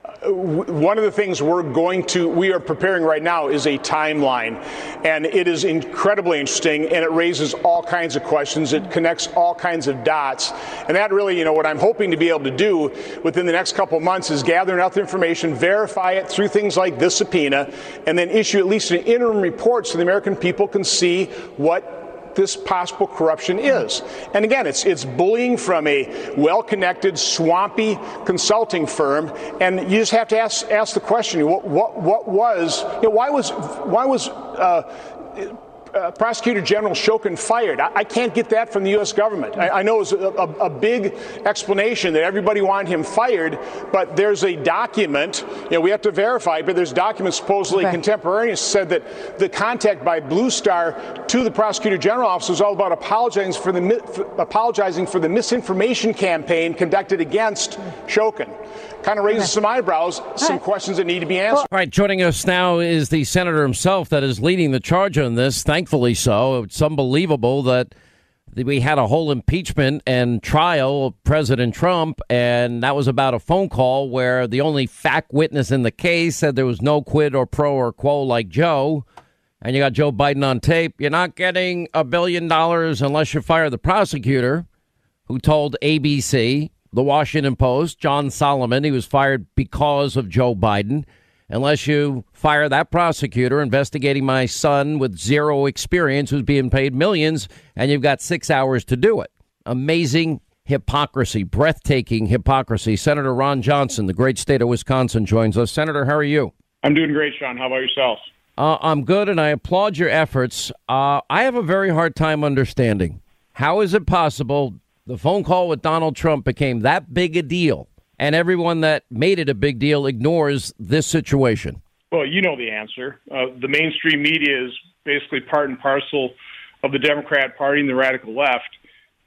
Speaker 11: Uh, one of the things we're going to, we are preparing right now is a timeline. And it is incredibly interesting and it raises all kinds of questions. It connects all kinds of dots. And that really, you know, what I'm hoping to be able to do within the next couple months is gather enough information, verify it through things like this subpoena, and then issue at least an interim report so the American people can see what this possible corruption is. And again, it's, it's bullying from a well connected, swampy consulting firm. And you just have to ask, ask the question what, what, what was, you know, why was, why was uh, uh, Prosecutor General Shokin fired. I, I, can't get that from the U.S. government. I, I know it's a, a, a, big explanation that everybody wanted him fired, but there's a document, you know, we have to verify, but there's documents supposedly okay. contemporaneous said that the contact by Blue Star to the Prosecutor General office was all about apologizing for the, for, apologizing for the misinformation campaign conducted against Shokin kind of raises some eyebrows, some questions that need to be answered.
Speaker 1: All right, joining us now is the senator himself that is leading the charge on this. Thankfully, so. It's unbelievable that we had a whole impeachment and trial of President Trump, and that was about a phone call where the only fact witness in the case said there was no quid or pro or quo like Joe. And you got Joe Biden on tape. You're not getting a billion dollars unless you fire the prosecutor who told ABC the Washington Post, John Solomon. He was fired because of Joe Biden. Unless you fire that prosecutor investigating my son with zero experience who's being paid millions, and you've got six hours to do it. Amazing hypocrisy, breathtaking hypocrisy. Senator Ron Johnson, the great state of Wisconsin, joins us. Senator, how are you?
Speaker 13: I'm doing great, Sean. How about yourself?
Speaker 1: Uh, I'm good, and I applaud your efforts. Uh, I have a very hard time understanding how is it possible the phone call with Donald Trump became that big a deal, and everyone that made it a big deal ignores this situation?
Speaker 13: Well, you know the answer. Uh, the mainstream media is basically part and parcel of the Democrat Party and the radical left.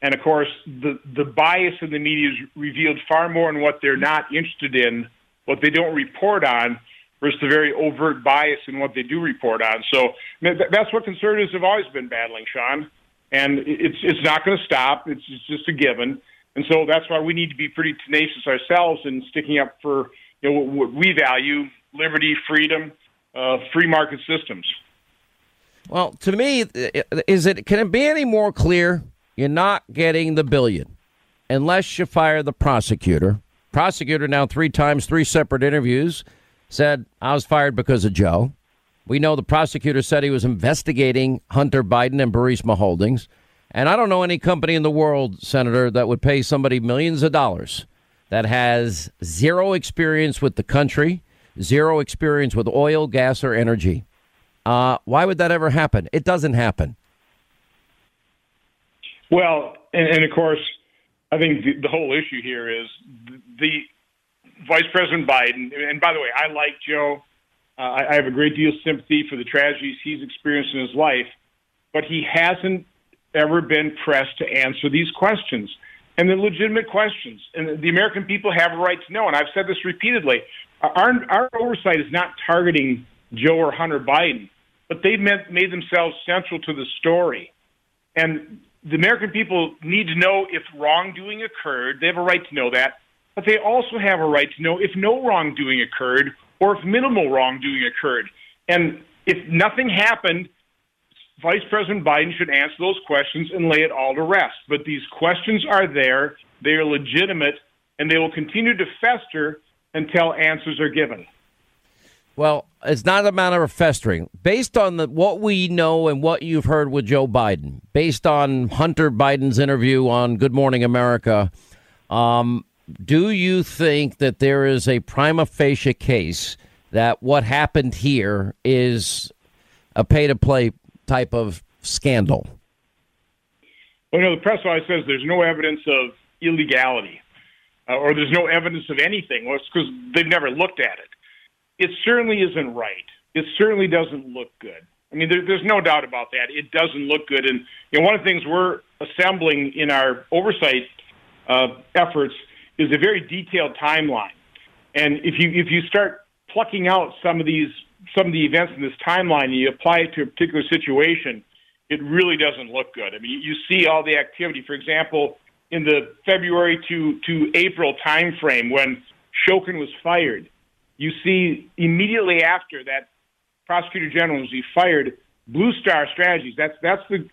Speaker 13: And of course, the, the bias in the media is revealed far more in what they're not interested in, what they don't report on, versus the very overt bias in what they do report on. So that's what conservatives have always been battling, Sean. And it's it's not going to stop. It's, it's just a given. And so that's why we need to be pretty tenacious ourselves in sticking up for you know what we value: liberty, freedom, uh, free market systems.
Speaker 1: Well, to me, is it can it be any more clear? You're not getting the billion unless you fire the prosecutor. Prosecutor now three times, three separate interviews said I was fired because of Joe. We know the prosecutor said he was investigating Hunter Biden and Burisma Holdings. And I don't know any company in the world, Senator, that would pay somebody millions of dollars that has zero experience with the country, zero experience with oil, gas, or energy. Uh, why would that ever happen? It doesn't happen.
Speaker 13: Well, and, and of course, I think the, the whole issue here is the Vice President Biden, and by the way, I like Joe. Uh, I, I have a great deal of sympathy for the tragedies he's experienced in his life, but he hasn't ever been pressed to answer these questions. And the legitimate questions. And the American people have a right to know. And I've said this repeatedly. Our, our oversight is not targeting Joe or Hunter Biden, but they've made themselves central to the story. And the American people need to know if wrongdoing occurred. They have a right to know that. But they also have a right to know if no wrongdoing occurred or if minimal wrongdoing occurred. And if nothing happened, Vice President Biden should answer those questions and lay it all to rest. But these questions are there, they are legitimate, and they will continue to fester until answers are given.
Speaker 1: Well, it's not a matter of festering. Based on the, what we know and what you've heard with Joe Biden, based on Hunter Biden's interview on Good Morning America, um, do you think that there is a prima facie case that what happened here is a pay to play type of scandal?
Speaker 13: Well, you know, the press always says there's no evidence of illegality uh, or there's no evidence of anything. Well, it's because they've never looked at it. It certainly isn't right. It certainly doesn't look good. I mean, there, there's no doubt about that. It doesn't look good. And you know, one of the things we're assembling in our oversight uh, efforts is a very detailed timeline. And if you if you start plucking out some of these some of the events in this timeline and you apply it to a particular situation, it really doesn't look good. I mean, you see all the activity. For example, in the February to to April timeframe when Shokin was fired, you see immediately after that prosecutor general was fired, Blue Star Strategies. That's that's the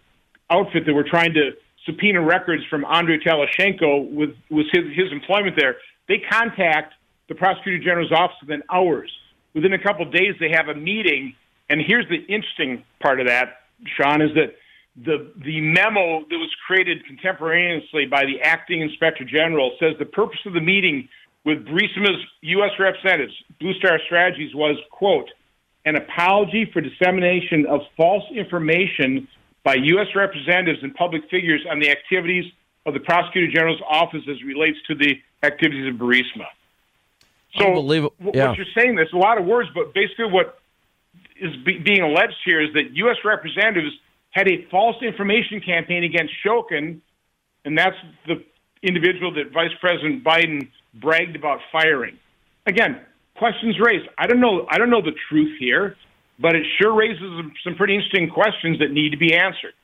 Speaker 13: outfit that we're trying to subpoena records from Andrei Telizhenko with, with his, his employment there. They contact the prosecutor general's office within hours. Within a couple of days, they have a meeting. And here's the interesting part of that, Sean, is that the the memo that was created contemporaneously by the acting inspector general says the purpose of the meeting with Burisma's U.S. representatives, Blue Star Strategies, was quote an apology for dissemination of false information by U.S. representatives and public figures on the activities of the Prosecutor General's office as relates to the activities of Burisma. So, yeah. what you're saying, there's a lot of words, but basically what is be- being alleged here is that U.S. representatives had a false information campaign against Shokin, and that's the individual that Vice President Biden bragged about firing. Again, questions raised. I don't know. I don't know the truth here but it sure raises some pretty interesting questions that need to be answered.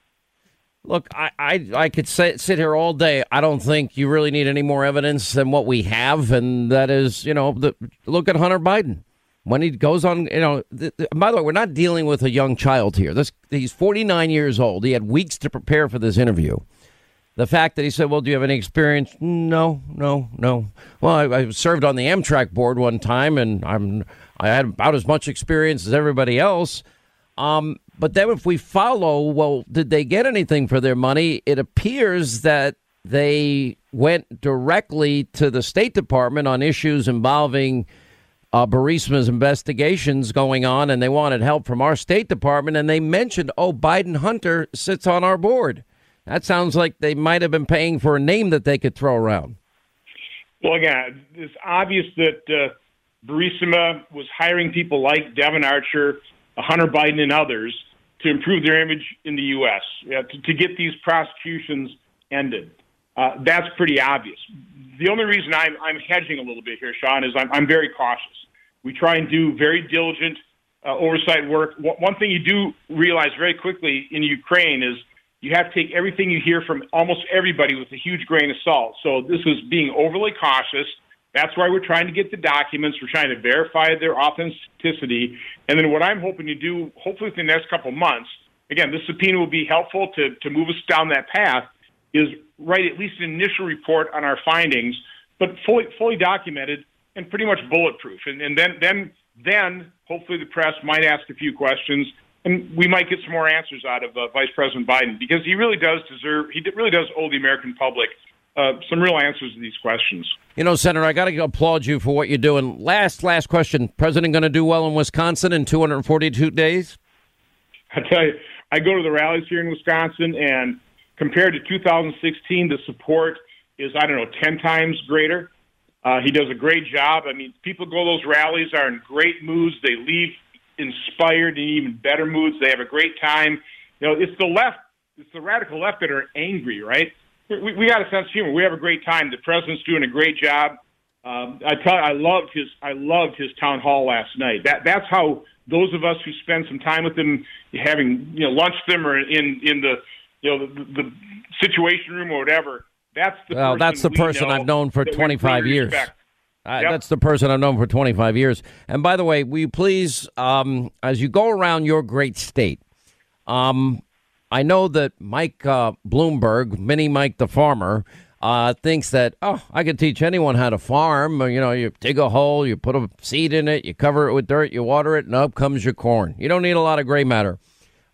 Speaker 1: Look, I, I, I could sit, sit here all day. I don't think you really need any more evidence than what we have, and that is, you know, the, look at Hunter Biden when he goes on. You know, the, the, by the way, we're not dealing with a young child here. This he's 49 years old. He had weeks to prepare for this interview. the fact that he said, "Well, do you have any experience?" No, no, no. Well, I, I served on the Amtrak board one time, and I'm I had about as much experience as everybody else. Um, but then, if we follow, well, did they get anything for their money? It appears that they went directly to the State Department on issues involving uh, Burisma's investigations going on, and they wanted help from our State Department. And they mentioned, oh, Biden Hunter sits on our board. That sounds like they might have been paying for a name that they could throw around.
Speaker 13: Well, again, it's obvious that uh, Burisma was hiring people like Devon Archer, Hunter Biden, and others to improve their image in the U.S., to, to, get these prosecutions ended. Uh, that's pretty obvious. The only reason I'm, I'm hedging a little bit here, Sean, is I'm, I'm very cautious. We try and do very diligent uh, oversight work. One thing you do realize very quickly in Ukraine is you have to take everything you hear from almost everybody with a huge grain of salt. So this is being overly cautious. That's why we're trying to get the documents. We're trying to verify their authenticity. And then what I'm hoping to do, hopefully within the next couple months, again, this subpoena will be helpful to, to move us down that path, is write at least an initial report on our findings, but fully, fully documented and pretty much bulletproof. And, and then, then, then hopefully the press might ask a few questions and we might get some more answers out of uh, Vice President Biden because he really does deserve, he really does owe the American public uh, some real answers to these questions.
Speaker 1: You know, Senator, I got to applaud you for what you're doing. Last, last question: President going to do well in Wisconsin in 242 days?
Speaker 13: I tell you, I go to the rallies here in Wisconsin, and compared to 2016, the support is I don't know 10 times greater. Uh, he does a great job. I mean, people go to those rallies are in great moods. They leave inspired and even better moods. They have a great time. You know, it's the left, it's the radical left that are angry, right? We, we got a sense of humor. We have a great time. The president's doing a great job. Um, I tell you, I loved his I loved his town hall last night. That that's how those of us who spend some time with him, having you know lunch with him or in in the you know the, the situation room or whatever. That's the
Speaker 1: well, that's the person I've known for 25 years. Uh, yep. That's the person I've known for 25 years. And by the way, will you please, um, as you go around your great state, um, I know that Mike uh, Bloomberg, Mini Mike the farmer, uh, thinks that, oh, I could teach anyone how to farm. You know, you dig a hole, you put a seed in it, you cover it with dirt, you water it, and up comes your corn. You don't need a lot of gray matter.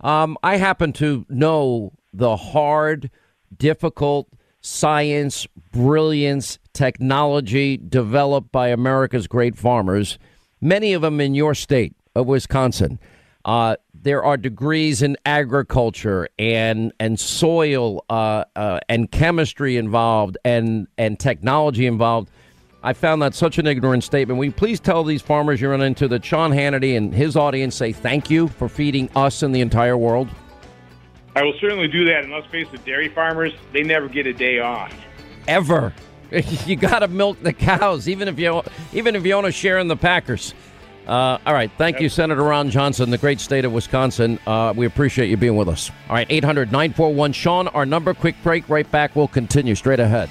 Speaker 1: Um, I happen to know the hard, difficult science, brilliance, technology developed by America's great farmers, many of them in your state of Wisconsin. Uh, there are degrees in agriculture and and soil uh, uh, and chemistry involved and and technology involved. I found that such an ignorant statement. Will you please tell these farmers you run into that Sean Hannity and his audience say thank you for feeding us and the entire world?
Speaker 13: I will certainly do that. And let's face it, dairy farmers, they never get a day off.
Speaker 1: Ever. *laughs* you got to milk the cows, even if you even if you own a share in the Packers. Uh, all right. Thank yep. you, Senator Ron Johnson, the great state of Wisconsin. Uh, we appreciate you being with us. All right. 800 941 Sean, our number. Quick break. Right back. We'll continue straight ahead.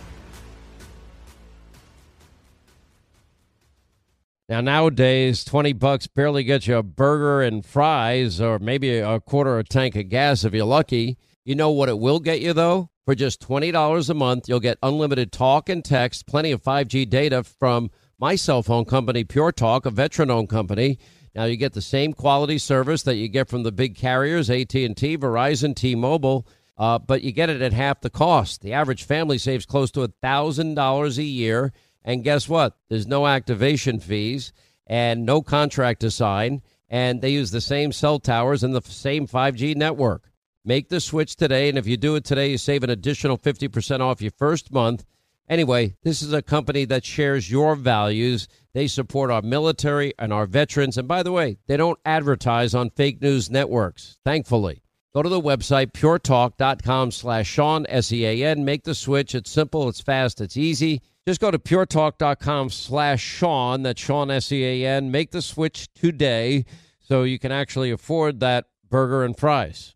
Speaker 1: Now nowadays, twenty bucks barely gets you a burger and fries, or maybe a quarter of a tank of gas if you're lucky. You know what it will get you though? For just twenty dollars a month, you'll get unlimited talk and text, plenty of five G data from my cell phone company, Pure Talk, a veteran-owned company. Now you get the same quality service that you get from the big carriers, AT and T, Verizon, T-Mobile. Uh, but you get it at half the cost. The average family saves close to a thousand dollars a year And guess what? There's no activation fees and no contract to sign. And they use the same cell towers and the same 5G network. Make the switch today. And if you do it today, you save an additional 50% off your first month. Anyway, this is a company that shares your values. They support our military and our veterans. And by the way, they don't advertise on fake news networks, thankfully. Go to the website, puretalk.com slash Sean, S-E-A-N. Make the switch. It's simple, it's fast, it's easy. Just go to puretalk.com slash Sean, that's Sean, S-E-A-N. Make the switch today so you can actually afford that burger and fries.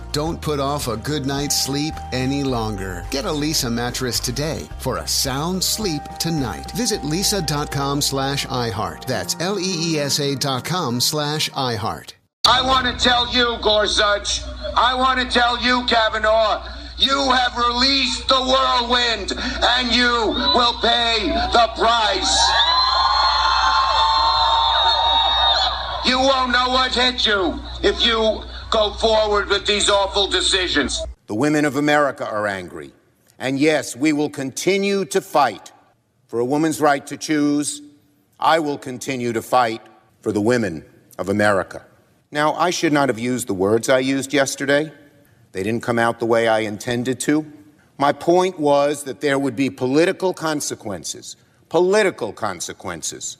Speaker 14: Don't put off a good night's sleep any longer. Get a Leesa mattress today for a sound sleep tonight. Visit leesa.com slash iHeart. That's L-E-E-S-A dot com slash iHeart.
Speaker 15: I want to tell you, Gorsuch, I want to tell you, Kavanaugh, you have released the whirlwind and you will pay the price. You won't know what hit you if you go forward with these awful decisions.
Speaker 16: The women of America are angry. And yes, we will continue to fight for a woman's right to choose. I will continue to fight for the women of America. Now, I should not have used the words I used yesterday. They didn't come out the way I intended to. My point was that there would be political consequences, political consequences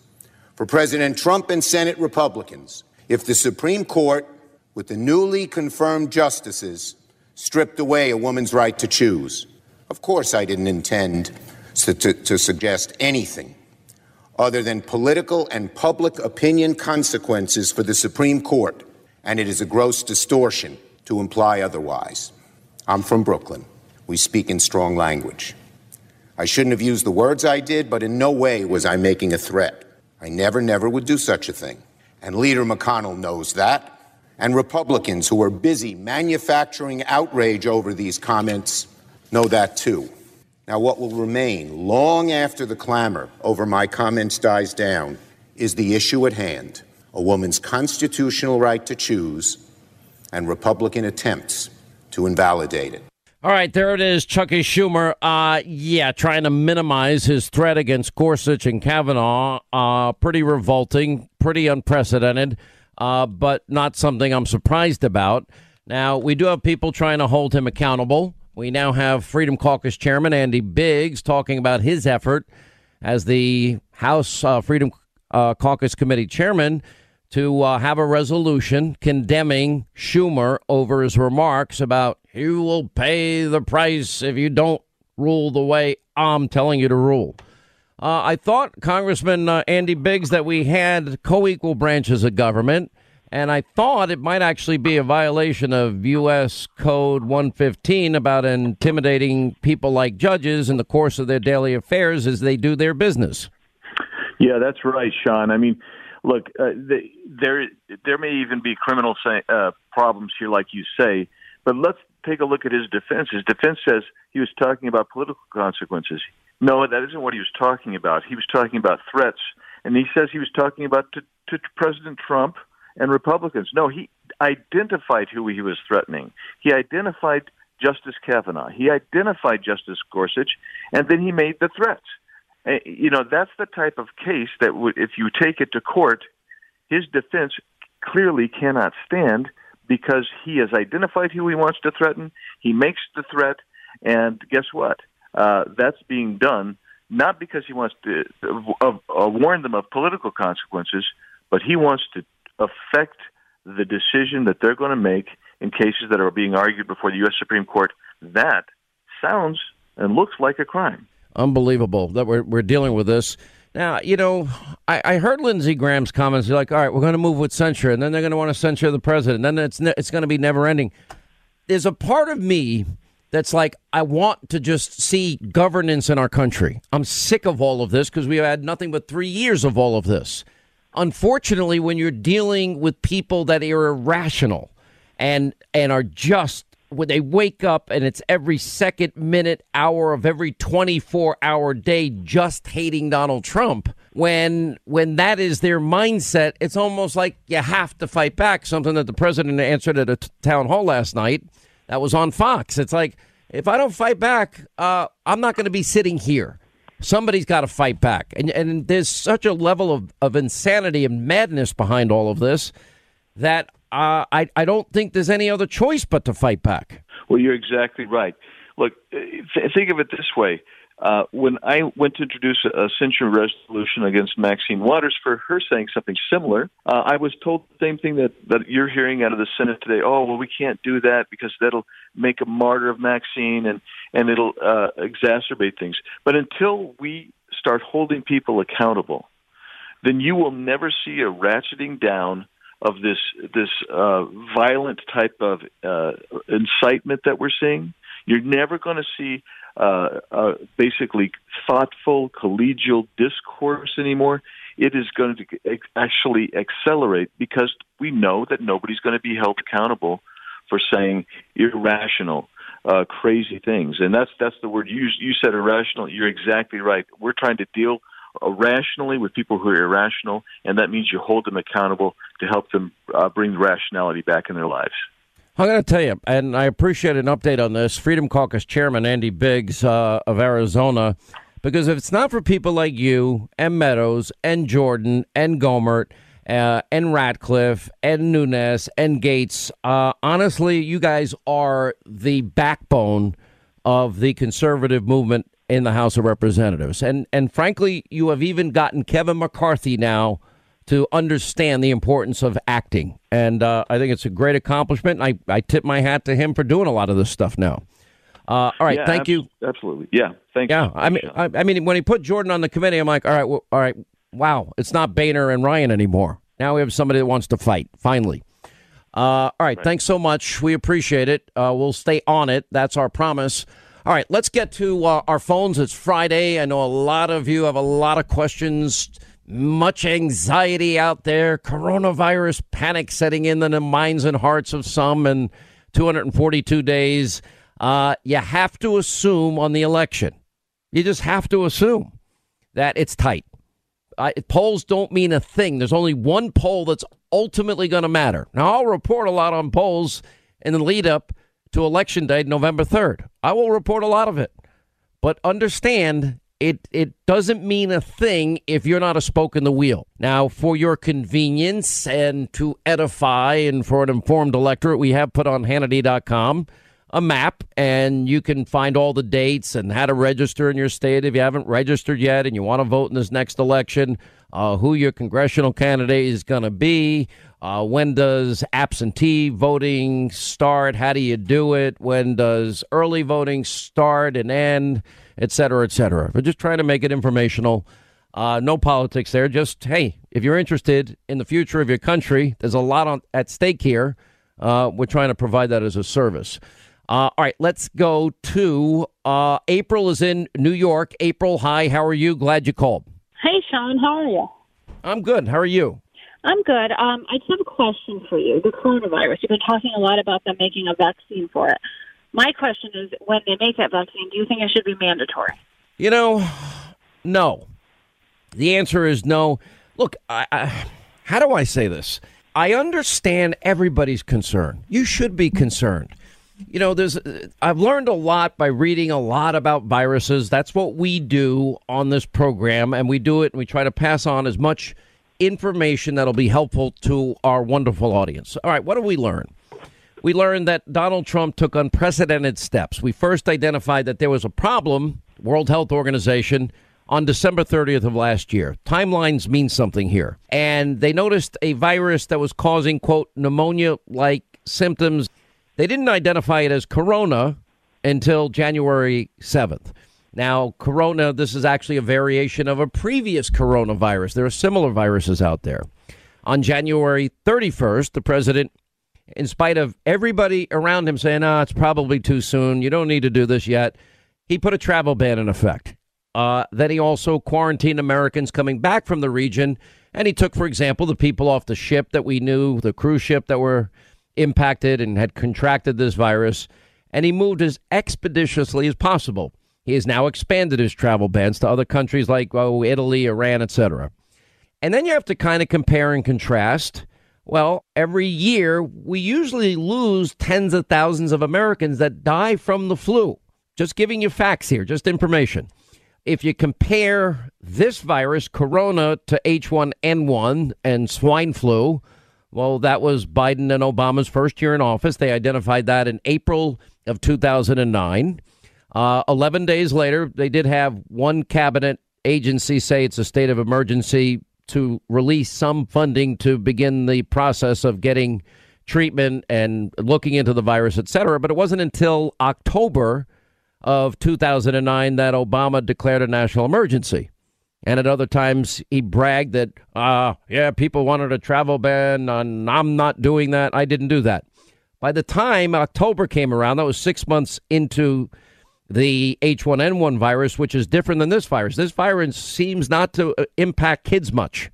Speaker 16: for President Trump and Senate Republicans if the Supreme Court with the newly confirmed justices, stripped away a woman's right to choose. Of course, I didn't intend to, to, to, suggest anything other than political and public opinion consequences for the Supreme Court, and it is a gross distortion to imply otherwise. I'm from Brooklyn. We speak in strong language. I shouldn't have used the words I did, but in no way was I making a threat. I never, never would do such a thing. And Leader McConnell knows that and Republicans who are busy manufacturing outrage over these comments know that too. Now, what will remain long after the clamor over my comments dies down is the issue at hand a woman's constitutional right to choose and Republican attempts to invalidate it.
Speaker 1: All right, there it is. Chuckie Schumer, uh, yeah, trying to minimize his threat against Gorsuch and Kavanaugh. Uh, pretty revolting, pretty unprecedented uh, but not something I'm surprised about. Now, we do have people trying to hold him accountable. We now have Freedom Caucus Chairman Andy Biggs talking about his effort as the House uh, Freedom uh, Caucus Committee Chairman to uh, have a resolution condemning Schumer over his remarks about you will pay the price if you don't rule the way I'm telling you to rule. Uh, I thought, Congressman uh, Andy Biggs, that we had co equal branches of government, and I thought it might actually be a violation of U.S. Code 115 about intimidating people like judges in the course of their daily affairs as they do their business.
Speaker 17: Yeah, that's right, Sean. I mean, look, uh, the, there there may even be criminal say, uh, problems here, like you say, but let's take a look at his defense. His defense says he was talking about political consequences. No, that isn't what he was talking about. He was talking about threats, and he says he was talking about to, to President Trump and Republicans. No, he identified who he was threatening. He identified Justice Kavanaugh. He identified Justice Gorsuch, and then he made the threats. Uh, you know, that's the type of case that would, if you take it to court, his defense clearly cannot stand because he has identified who he wants to threaten. He makes the threat, and guess what? Uh, that's being done not because he wants to uh, uh, warn them of political consequences, but he wants to affect the decision that they're going to make in cases that are being argued before the U.S. Supreme Court. That sounds and looks like a crime.
Speaker 1: Unbelievable that we're, we're dealing with this. Now, you know, I, I heard Lindsey Graham's comments. He's like, all right, we're going to move with censure, and then they're going to want to censure the president. And then it's, ne- it's going to be never ending. There's a part of me that's like, I want to just see governance in our country. I'm sick of all of this because we've had nothing but three years of all of this. Unfortunately, when you're dealing with people that are irrational and and are just when they wake up and it's every second, minute, hour of every 24 hour day just hating Donald Trump. When when that is their mindset, it's almost like you have to fight back. Something that the president answered at a t- town hall last night that was on Fox. It's like if I don't fight back, uh, I'm not going to be sitting here. Somebody's got to fight back, and and there's such a level of, of insanity and madness behind all of this that uh, I, I don't think there's any other choice but to fight back.
Speaker 17: Well, you're exactly right. Look, th- think of it this way. Uh, when I went to introduce a, censure resolution against Maxine Waters for her saying something similar, uh, I was told the same thing that, that you're hearing out of the Senate today. Oh, well, we can't do that because that'll make a martyr of Maxine and, and it'll uh, exacerbate things. But until we start holding people accountable, then you will never see a ratcheting down of this this uh, violent type of uh, incitement that we're seeing. You're never going to see uh, uh, basically thoughtful collegial discourse anymore. It is going to actually accelerate because we know that nobody's going to be held accountable for saying irrational, uh, crazy things. And that's that's the word you you said irrational. You're exactly right. We're trying to deal rationally with people who are irrational, and that means you hold them accountable to help them uh, bring rationality back in their lives.
Speaker 1: I'm going to tell you, and I appreciate an update on this. Freedom Caucus Chairman Andy Biggs uh, of Arizona, because if it's not for people like you and Meadows and Jordan and Gohmert uh, and Ratcliffe and Nunes and Gaetz, uh, honestly, you guys are the backbone of the conservative movement in the House of Representatives. And and frankly, you have even gotten Kevin McCarthy now to understand the importance of acting. And uh, I think it's a great accomplishment. I, I tip my hat to him for doing a lot of this stuff now. Uh, all right,
Speaker 17: yeah,
Speaker 1: thank
Speaker 17: ab-
Speaker 1: you.
Speaker 17: Absolutely, yeah, thank
Speaker 1: yeah,
Speaker 17: you.
Speaker 1: I mean, I, I, mean, when he put Jordan on the committee, I'm like, all right, well, all right, wow, it's not Boehner and Ryan anymore. Now we have somebody that wants to fight. Finally. Uh, all right, right, thanks so much. We appreciate it. Uh, we'll stay on it. That's our promise. All right, let's get to uh, our phones. It's Friday. I know a lot of you have a lot of questions, much anxiety out there, coronavirus panic setting in the minds and hearts of some, and 242 days. Uh, you have to assume on the election, you just have to assume that it's tight. Polls don't mean a thing. There's only one poll that's ultimately going to matter. Now, I'll report a lot on polls in the lead up to election day, November 3rd. I will report a lot of it. But understand it it doesn't mean a thing if you're not a spoke in the wheel. Now, for your convenience and to edify and for an informed electorate, we have put on Hannity.com a map and you can find all the dates and how to register in your state if you haven't registered yet and you want to vote in this next election, uh, who your congressional candidate is going to be, uh, when does absentee voting start? How do you do it? When does early voting start and end, et cetera, et cetera? We're just trying to make it informational. Uh, no politics there. Just, hey, if you're interested in the future of your country, there's a lot on, at stake here. Uh, we're trying to provide that as a service. Uh, all right, let's go to uh, April is in New York. April, hi, how are you? Glad you called.
Speaker 18: Hey, Sean, how are you?
Speaker 1: I'm good. How are you?
Speaker 18: I'm good. Um, I just have a question for you. The coronavirus. You've been talking a lot about them making a vaccine for it. My question is, when they make that vaccine, do you think it should be mandatory?
Speaker 1: You know, no. The answer is no. Look, I, I, how do I say this? I understand everybody's concern. You should be concerned. You know, there's I've learned a lot by reading a lot about viruses. That's what we do on this program, and we do it and we try to pass on as much information that'll be helpful to our wonderful audience. All right, what do we learn? We learned that Donald Trump took unprecedented steps. We first identified that there was a problem, World Health Organization, on December 30th of last year. Timelines mean something here. And they noticed a virus that was causing, quote, pneumonia like symptoms. They didn't identify it as corona, until January 7th. Now, corona, this is actually a variation of a previous coronavirus. There are similar viruses out there. On January 31st, the president, in spite of everybody around him saying, ah, oh, it's probably too soon, you don't need to do this yet, he put a travel ban in effect. Uh, then he also quarantined Americans coming back from the region. And he took, for example, the people off the ship that we knew, the cruise ship that were impacted and had contracted this virus, and he moved as expeditiously as possible. He has now expanded his travel bans to other countries like oh, Italy, Iran, etc. And then you have to kind of compare and contrast. Well, every year we usually lose tens of thousands of Americans that die from the flu. Just giving you facts here, just information. If you compare this virus, corona, to H1N1 and swine flu, well, that was Biden and Obama's first year in office. They identified that in April of 2009. Uh, 11 days later, they did have one cabinet agency say it's a state of emergency to release some funding to begin the process of getting treatment and looking into the virus, et cetera. But it wasn't until October of 2009 that Obama declared a national emergency. And at other times, he bragged that, uh, yeah, people wanted a travel ban, and I'm not doing that. I didn't do that. By the time October came around, that was six months into the H1N1 virus, which is different than this virus. This virus seems not to uh, impact kids much.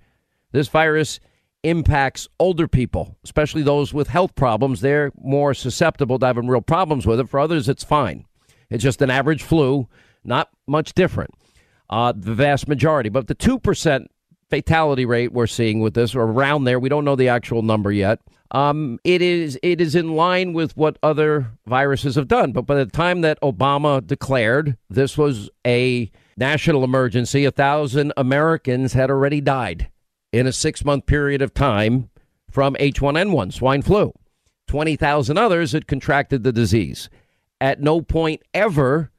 Speaker 1: This virus impacts older people, especially those with health problems. They're more susceptible to having real problems with it. For others, it's fine. It's just an average flu, not much different. Uh, the vast majority, but the 2% fatality rate we're seeing with this, or around there, we don't know the actual number yet. Um, it is it is in line with what other viruses have done. But by the time that Obama declared this was a national emergency, a thousand Americans had already died in a six month period of time from H1N1 swine flu. Twenty thousand others had contracted the disease. At no point ever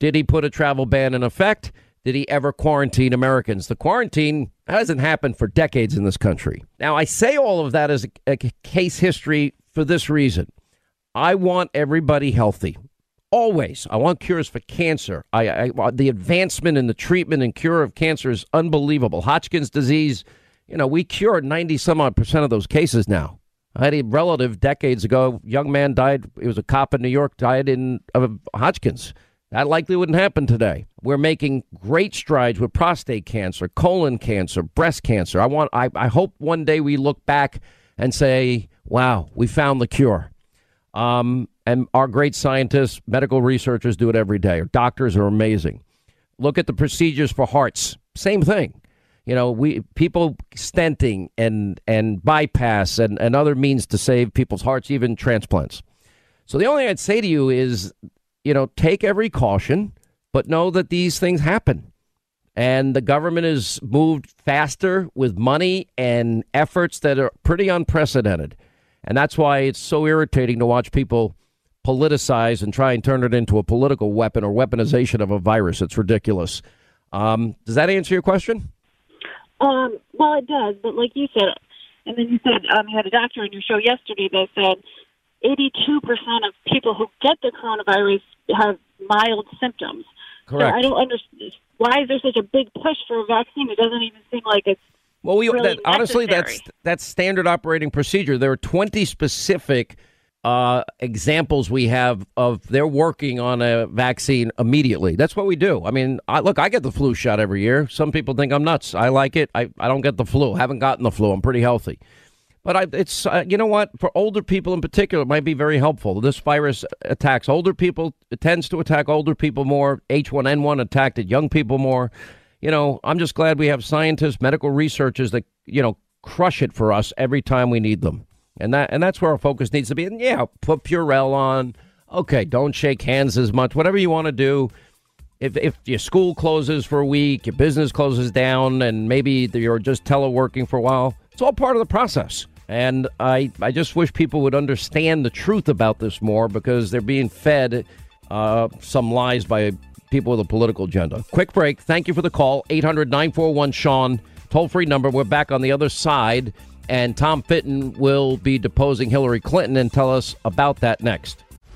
Speaker 1: did he put a travel ban in effect. Did he ever quarantine Americans? The quarantine hasn't happened for decades in this country. Now, I say all of that as a, a case history for this reason. I want everybody healthy. Always. I want cures for cancer. I, I, the advancement in the treatment and cure of cancer is unbelievable. Hodgkin's disease, you know, we cured 90 some odd percent of those cases now. I had a relative decades ago, young man died. He was a cop in New York, died in of Hodgkin's. That likely wouldn't happen today. We're making great strides with prostate cancer, colon cancer, breast cancer. I want I, I hope one day we look back and say, wow, we found the cure. Um, and our great scientists, medical researchers do it every day. Our doctors are amazing. Look at the procedures for hearts. Same thing. You know, we people stenting and and bypass and, and other means to save people's hearts, even transplants. So the only thing I'd say to you is you know, take every caution, but know that these things happen. And the government has moved faster with money and efforts that are pretty unprecedented. And that's why it's so irritating to watch people politicize and try and turn it into a political weapon or weaponization of a virus. It's ridiculous. Um, does that answer your question?
Speaker 18: Um, well, it does. But like you said, and then you said um, you had a doctor on your show yesterday that said 82% of people who get the coronavirus have mild symptoms.
Speaker 1: Correct.
Speaker 18: So I don't understand why is there such a big push for a vaccine? It doesn't even seem like it's
Speaker 1: well, we
Speaker 18: really
Speaker 1: that, honestly that's that's standard operating procedure. There are 20 specific uh, examples we have of they're working on a vaccine immediately. That's what we do. I mean, I, look, I get the flu shot every year. Some people think I'm nuts. I like it. I, I don't get the flu. I haven't gotten the flu. I'm pretty healthy. But I, it's uh, you know what for older people in particular it might be very helpful. This virus attacks older people. It tends to attack older people more. H1N1 attacked at young people more. You know, I'm just glad we have scientists, medical researchers that you know crush it for us every time we need them. And that and that's where our focus needs to be. And yeah, put Purell on. Okay, don't shake hands as much. Whatever you want to do. If, if your school closes for a week, your business closes down, and maybe you're just teleworking for a while, it's all part of the process. And I, I just wish people would understand the truth about this more because they're being fed uh, some lies by people with a political agenda. Quick break. Thank you for the call. 800 941 Sean, toll free number. We're back on the other side. And Tom Fitton will be deposing Hillary Clinton and tell us about that next.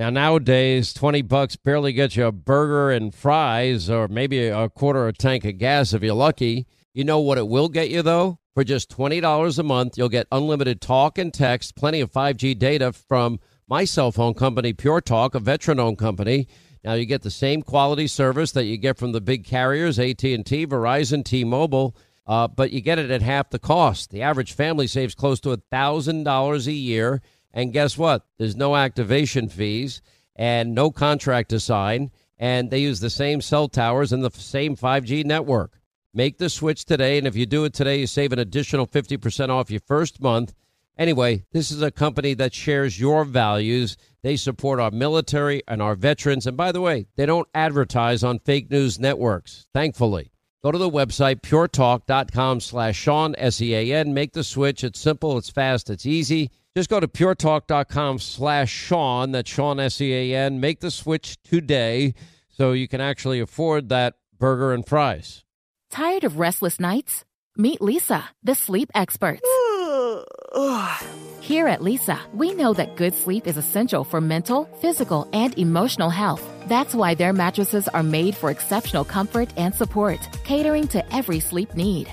Speaker 1: Now nowadays, twenty bucks barely gets you a burger and fries, or maybe a quarter of a tank of gas if you're lucky. You know what it will get you though? For just twenty dollars a month, you'll get unlimited talk and text, plenty of 5G data from my cell phone company, Pure Talk, a veteran-owned company. Now you get the same quality service that you get from the big carriers, AT&T, Verizon, T-Mobile, uh, but you get it at half the cost. The average family saves close to a thousand dollars a year and guess what? There's no activation fees and no contract to sign. And they use the same cell towers and the same 5G network. Make the switch today. And if you do it today, you save an additional 50% off your first month. Anyway, this is a company that shares your values. They support our military and our veterans. And by the way, they don't advertise on fake news networks, thankfully. Go to the website, puretalk.com slash Sean, S-E-A-N. Make the switch. It's simple, it's fast, it's easy. Just go to puretalk.com slash Sean, that's Sean S-E-A-N. Make the switch today so you can actually afford that burger and fries.
Speaker 10: Tired of restless nights? Meet Leesa, the sleep experts. *sighs* Here at Leesa, we know that good sleep is essential for mental, physical, and emotional health. That's why their mattresses are made for exceptional comfort and support, catering to every sleep need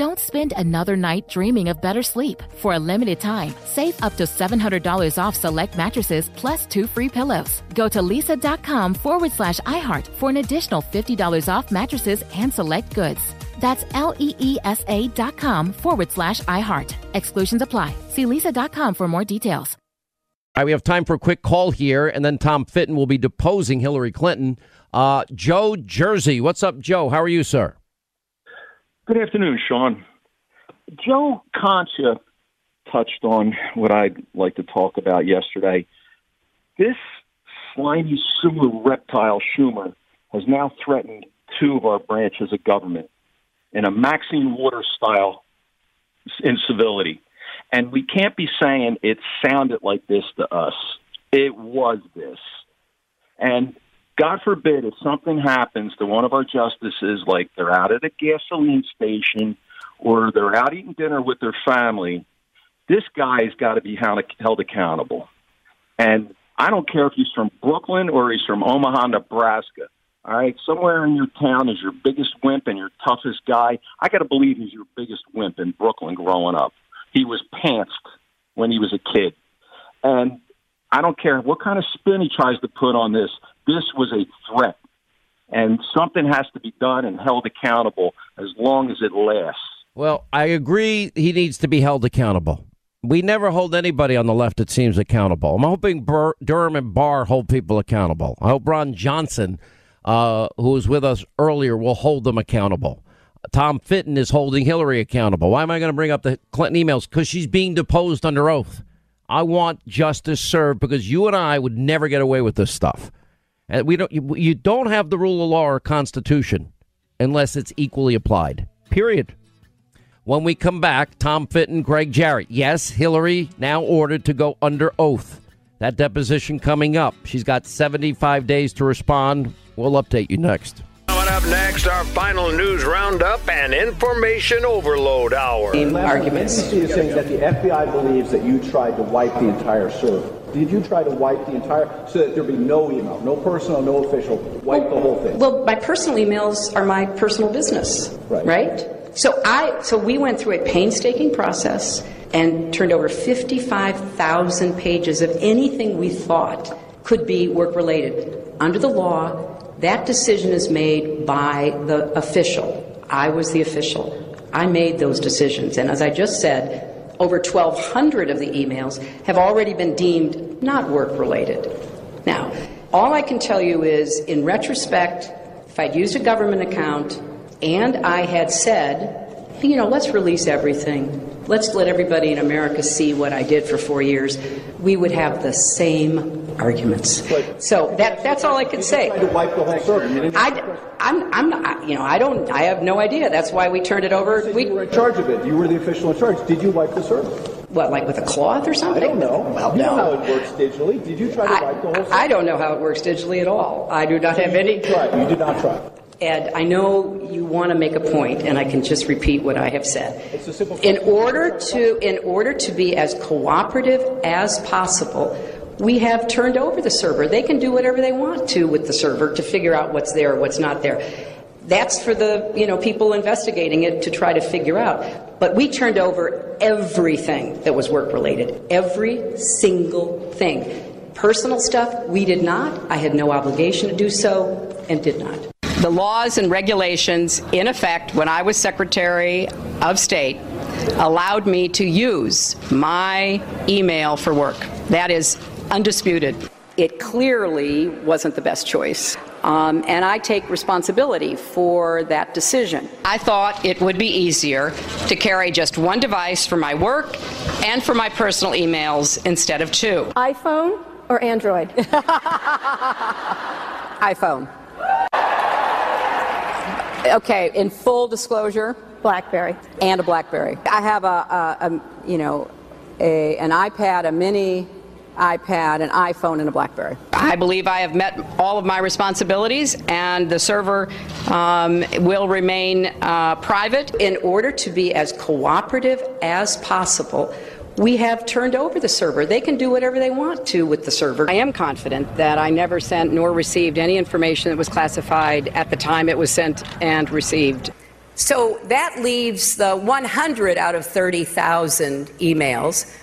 Speaker 10: Don't spend another night dreaming of better sleep. For a limited time, save up to $700 off select mattresses plus two free pillows. Go to leesa.com forward slash iHeart for an additional $50 off mattresses and select goods. That's L E E S A dot com forward slash iHeart. Exclusions apply. See leesa.com for more details.
Speaker 1: All right, we have time for a quick call here, and then Tom Fitton will be deposing Hillary Clinton. Uh, Joe Jersey, what's up, Joe? How are you, sir?
Speaker 19: Good afternoon, Sean. Joe Concha touched on what I'd like to talk about yesterday. This slimy sewer reptile Schumer has now threatened two of our branches of government in a Maxine Waters style incivility. And we can't be saying it sounded like this to us. It was this. And God forbid if something happens to one of our justices, like they're out at a gasoline station or they're out eating dinner with their family, this guy's got to be held, accountable. And I don't care if he's from Brooklyn or he's from Omaha, Nebraska. All right, somewhere in your town is your biggest wimp and your toughest guy. I got to believe he's your biggest wimp in Brooklyn growing up. He was pantsed when he was a kid. And I don't care what kind of spin he tries to put on this. This was a threat. And something has to be done and held accountable as long as it lasts.
Speaker 1: Well, I agree he needs to be held accountable. We never hold anybody on the left, it seems, accountable. I'm hoping Bur- Durham and Barr hold people accountable. I hope Ron Johnson, uh, who was with us earlier, will hold them accountable. Tom Fitton is holding Hillary accountable. Why am I going to bring up the Clinton emails? Because she's being deposed under oath. I want justice served because you and I would never get away with this stuff. And we don't. You, you don't have the rule of law or constitution unless it's equally applied. Period. When we come back, Tom Fitton, Gregg Jarrett. Yes, Hillary now ordered to go under oath. That deposition coming up. She's got 75 days to respond. We'll update you next.
Speaker 20: You up next, our final news roundup and information overload hour.
Speaker 21: Arguments. NBC is saying that the FBI believes that you tried to wipe the entire server. Did you try to wipe the entire so that there be no email, no personal, no official, wipe well, the whole thing?
Speaker 22: Well, my personal emails are my personal business, right? right? So I so we went through a painstaking process and turned over 55,000 pages of anything we thought could be work related. Under the law, that decision is made by the official. I was the official. I made those decisions. And as I just said, over 1,200 of the emails have already been deemed not work related. Now, all I can tell you is, in retrospect, if I'd used a government account and I had said, you know, let's release everything, let's let everybody in America see what I did for four years, we would have the same arguments. But, so that that's all I can say. I, I'm, I'm not, you know, I don't, I have no idea. That's why we turned it over.
Speaker 21: So we you were in charge of it. You were the official in charge. Did you wipe the server?
Speaker 22: What, like with a cloth or something?
Speaker 21: I don't know. Well, you no. know how it works digitally. Did you try to I, wipe the whole server?
Speaker 22: I don't know how it works digitally at all. I do not have any.
Speaker 21: Try. You did not try.
Speaker 22: Ed, I know you want to make a point, and I can just repeat what I have said. In order to, in order to be as cooperative as possible, we have turned over the server. They can do whatever they want to with the server to figure out what's there, what's not there. That's for the you know people investigating it to try to figure out. But we turned over everything that was work related, every single thing. Personal stuff, we did not. I had no obligation to do so and did not. The laws and regulations in effect when I was Secretary of State allowed me to use my email for work. That is undisputed. It clearly wasn't the best choice. Um, and I take responsibility for that decision. I thought it would be easier to carry just one device for my work and for my personal emails instead of two.
Speaker 23: iPhone or Android? *laughs*
Speaker 22: iPhone. Okay, in full disclosure,
Speaker 23: BlackBerry
Speaker 22: and a BlackBerry. I have a, a, a you know, a, an iPad, a mini iPad, an iPhone, and a Blackberry. I believe I have met all of my responsibilities, and the server um, will remain uh, private. In order to be as cooperative as possible, we have turned over the server. They can do whatever they want to with the server. I am confident that I never sent nor received any information that was classified at the time it was sent and received. So that leaves the 100 out of 30,000 emails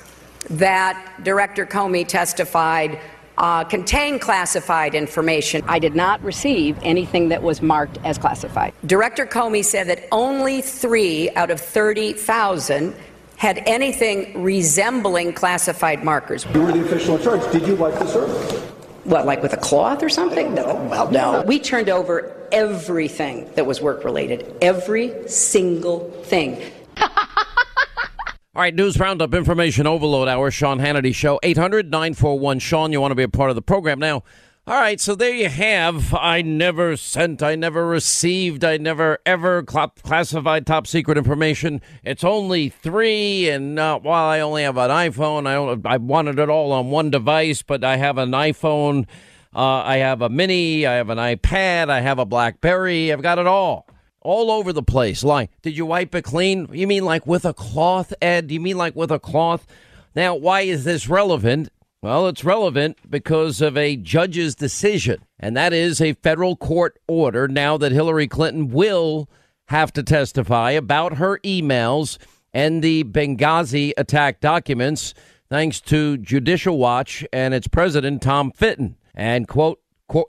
Speaker 22: that Director Comey testified uh, contained classified information. I did not receive anything that was marked as classified. Director Comey said that only three out of 30,000 had anything resembling classified markers.
Speaker 21: You were the official in charge. Did you wipe the server?
Speaker 22: What, like with a cloth or something? No. Well, no. We turned over everything that was work related, every single thing. *laughs*
Speaker 1: All right, news roundup, information overload hour, Sean Hannity Show, 800 941 Sean. You want to be a part of the program. Now, all right, so there you have. I never sent, I never received, I never ever cl- classified top secret information. It's only three, and uh, while I only have an iPhone, I, I wanted it all on one device, but I have an iPhone, uh, I have a mini, I have an iPad, I have a Blackberry, I've got it all all over the place. Like, did you wipe it clean? You mean like with a cloth, Ed? You mean like with a cloth? Now, why is this relevant? Well, it's relevant because of a judge's decision, and that is a federal court order now that Hillary Clinton will have to testify about her emails and the Benghazi attack documents, thanks to Judicial Watch and its president, Tom Fitton. And, quote,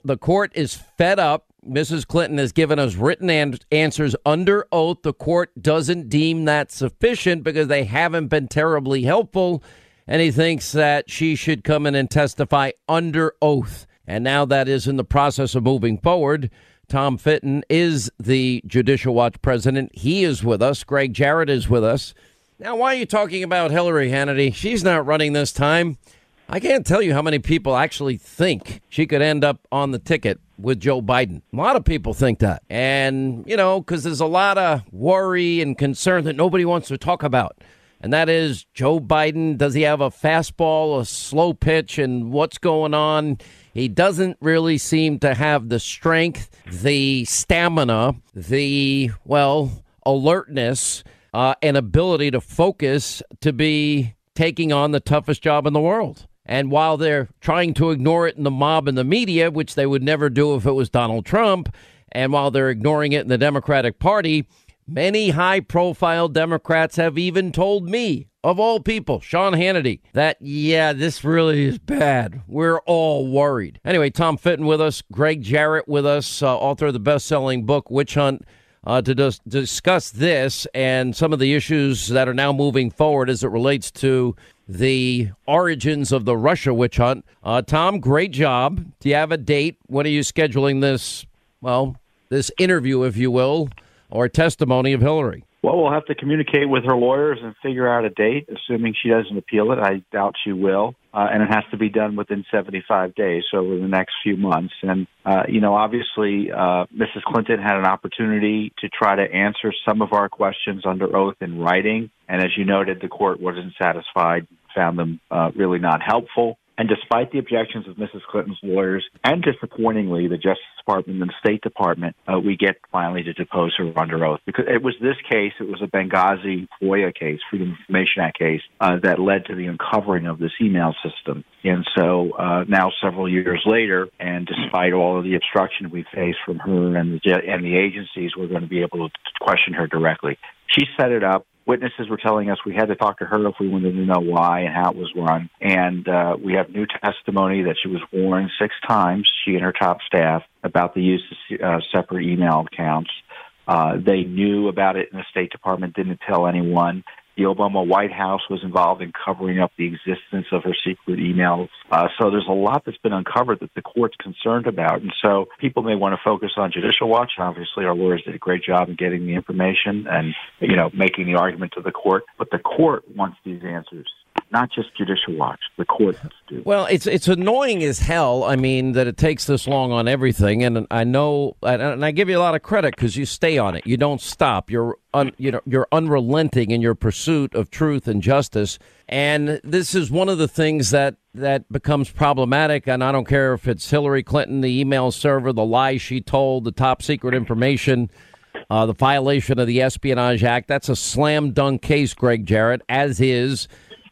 Speaker 1: the court is fed up Mrs. Clinton has given us written an- answers under oath. The court doesn't deem that sufficient because they haven't been terribly helpful, and he thinks that she should come in and testify under oath. And now that is in the process of moving forward. Tom Fitton is the Judicial Watch president. He is with us. Gregg Jarrett is with us. Now, why are you talking about Hillary Hannity? She's not running this time. I can't tell you how many people actually think she could end up on the ticket with Joe Biden. A lot of people think that. And, you know, because there's a lot of worry and concern that nobody wants to talk about. And that is Joe Biden. Does he have a fastball, a slow pitch, and what's going on He doesn't really seem to have the strength, the stamina, the, well, alertness, uh, and ability to focus to be taking on the toughest job in the world. And while they're trying to ignore it in the mob and the media, which they would never do if it was Donald Trump, and while they're ignoring it in the Democratic Party, many high profile Democrats have even told me, of all people, Sean Hannity, that, yeah, this really is bad. We're all worried. Anyway, Tom Fitton with us, Gregg Jarrett with us, uh, author of the best selling book, Witch Hunt. Uh, to dis- discuss this and some of the issues that are now moving forward as it relates to the origins of the Russia witch hunt. Uh, Tom, great job. Do you have a date? When are you scheduling this? Well, this interview, if you will, or testimony of Hillary.
Speaker 24: Well, we'll have to communicate with her lawyers and figure out a date, assuming she doesn't appeal it. I doubt she will. Uh, and it has to be done within 75 days, so over the next few months. And, uh, you know, obviously, uh, Mrs. Clinton had an opportunity to try to answer some of our questions under oath in writing. And as you noted, the court wasn't satisfied, found them uh, really not helpful. And despite the objections of Mrs. Clinton's lawyers, and disappointingly, the Justice Department and the State Department, uh, we get finally to depose her under oath. Because it was this case, it was a Benghazi FOIA case, Freedom of Information Act case, uh, that led to the uncovering of this email system. And so uh, now, several years later, and despite all of the obstruction we face from her and the, and the agencies, we're going to be able to question her directly. She set it up witnesses were telling us we had to talk to her if we wanted to know why and how it was run. And uh, we have new testimony that she was warned six times, she and her top staff, about the use of uh, separate email accounts. Uh, they knew about it in the State Department, didn't tell anyone. The Obama White House was involved in covering up the existence of her secret emails. Uh, so there's a lot that's been uncovered that the court's concerned about. And so people may want to focus on Judicial Watch. Obviously, our lawyers did a great job in getting the information and, you know, making the argument to the court. But the court wants these answers not just Judicial Watch. The courts do.
Speaker 1: Well, it's it's annoying as hell. I mean that it takes this long on everything, and I know, and I give you a lot of credit because you stay on it. You don't stop. You're un, you know you're unrelenting in your pursuit of truth and justice. And this is one of the things that that becomes problematic. And I don't care if it's Hillary Clinton, the email server, the lie she told, the top secret information. Uh, the violation of the Espionage Act. That's a slam dunk case, Gregg Jarrett, as is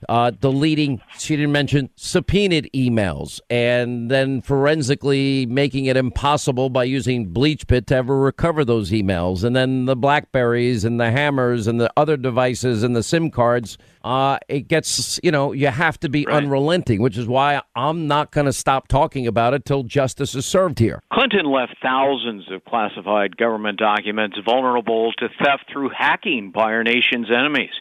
Speaker 1: uh, deleting, she didn't mention, subpoenaed emails, and then forensically making it impossible by using BleachBit to ever recover those emails. And then the Blackberries and the hammers and the other devices and the SIM cards. Uh, it gets, you know, you have to be right. unrelenting, which is why I'm not going to stop talking about it till justice is served here.
Speaker 25: Clinton left thousands of classified government documents vulnerable to theft through hacking by our nation's enemies.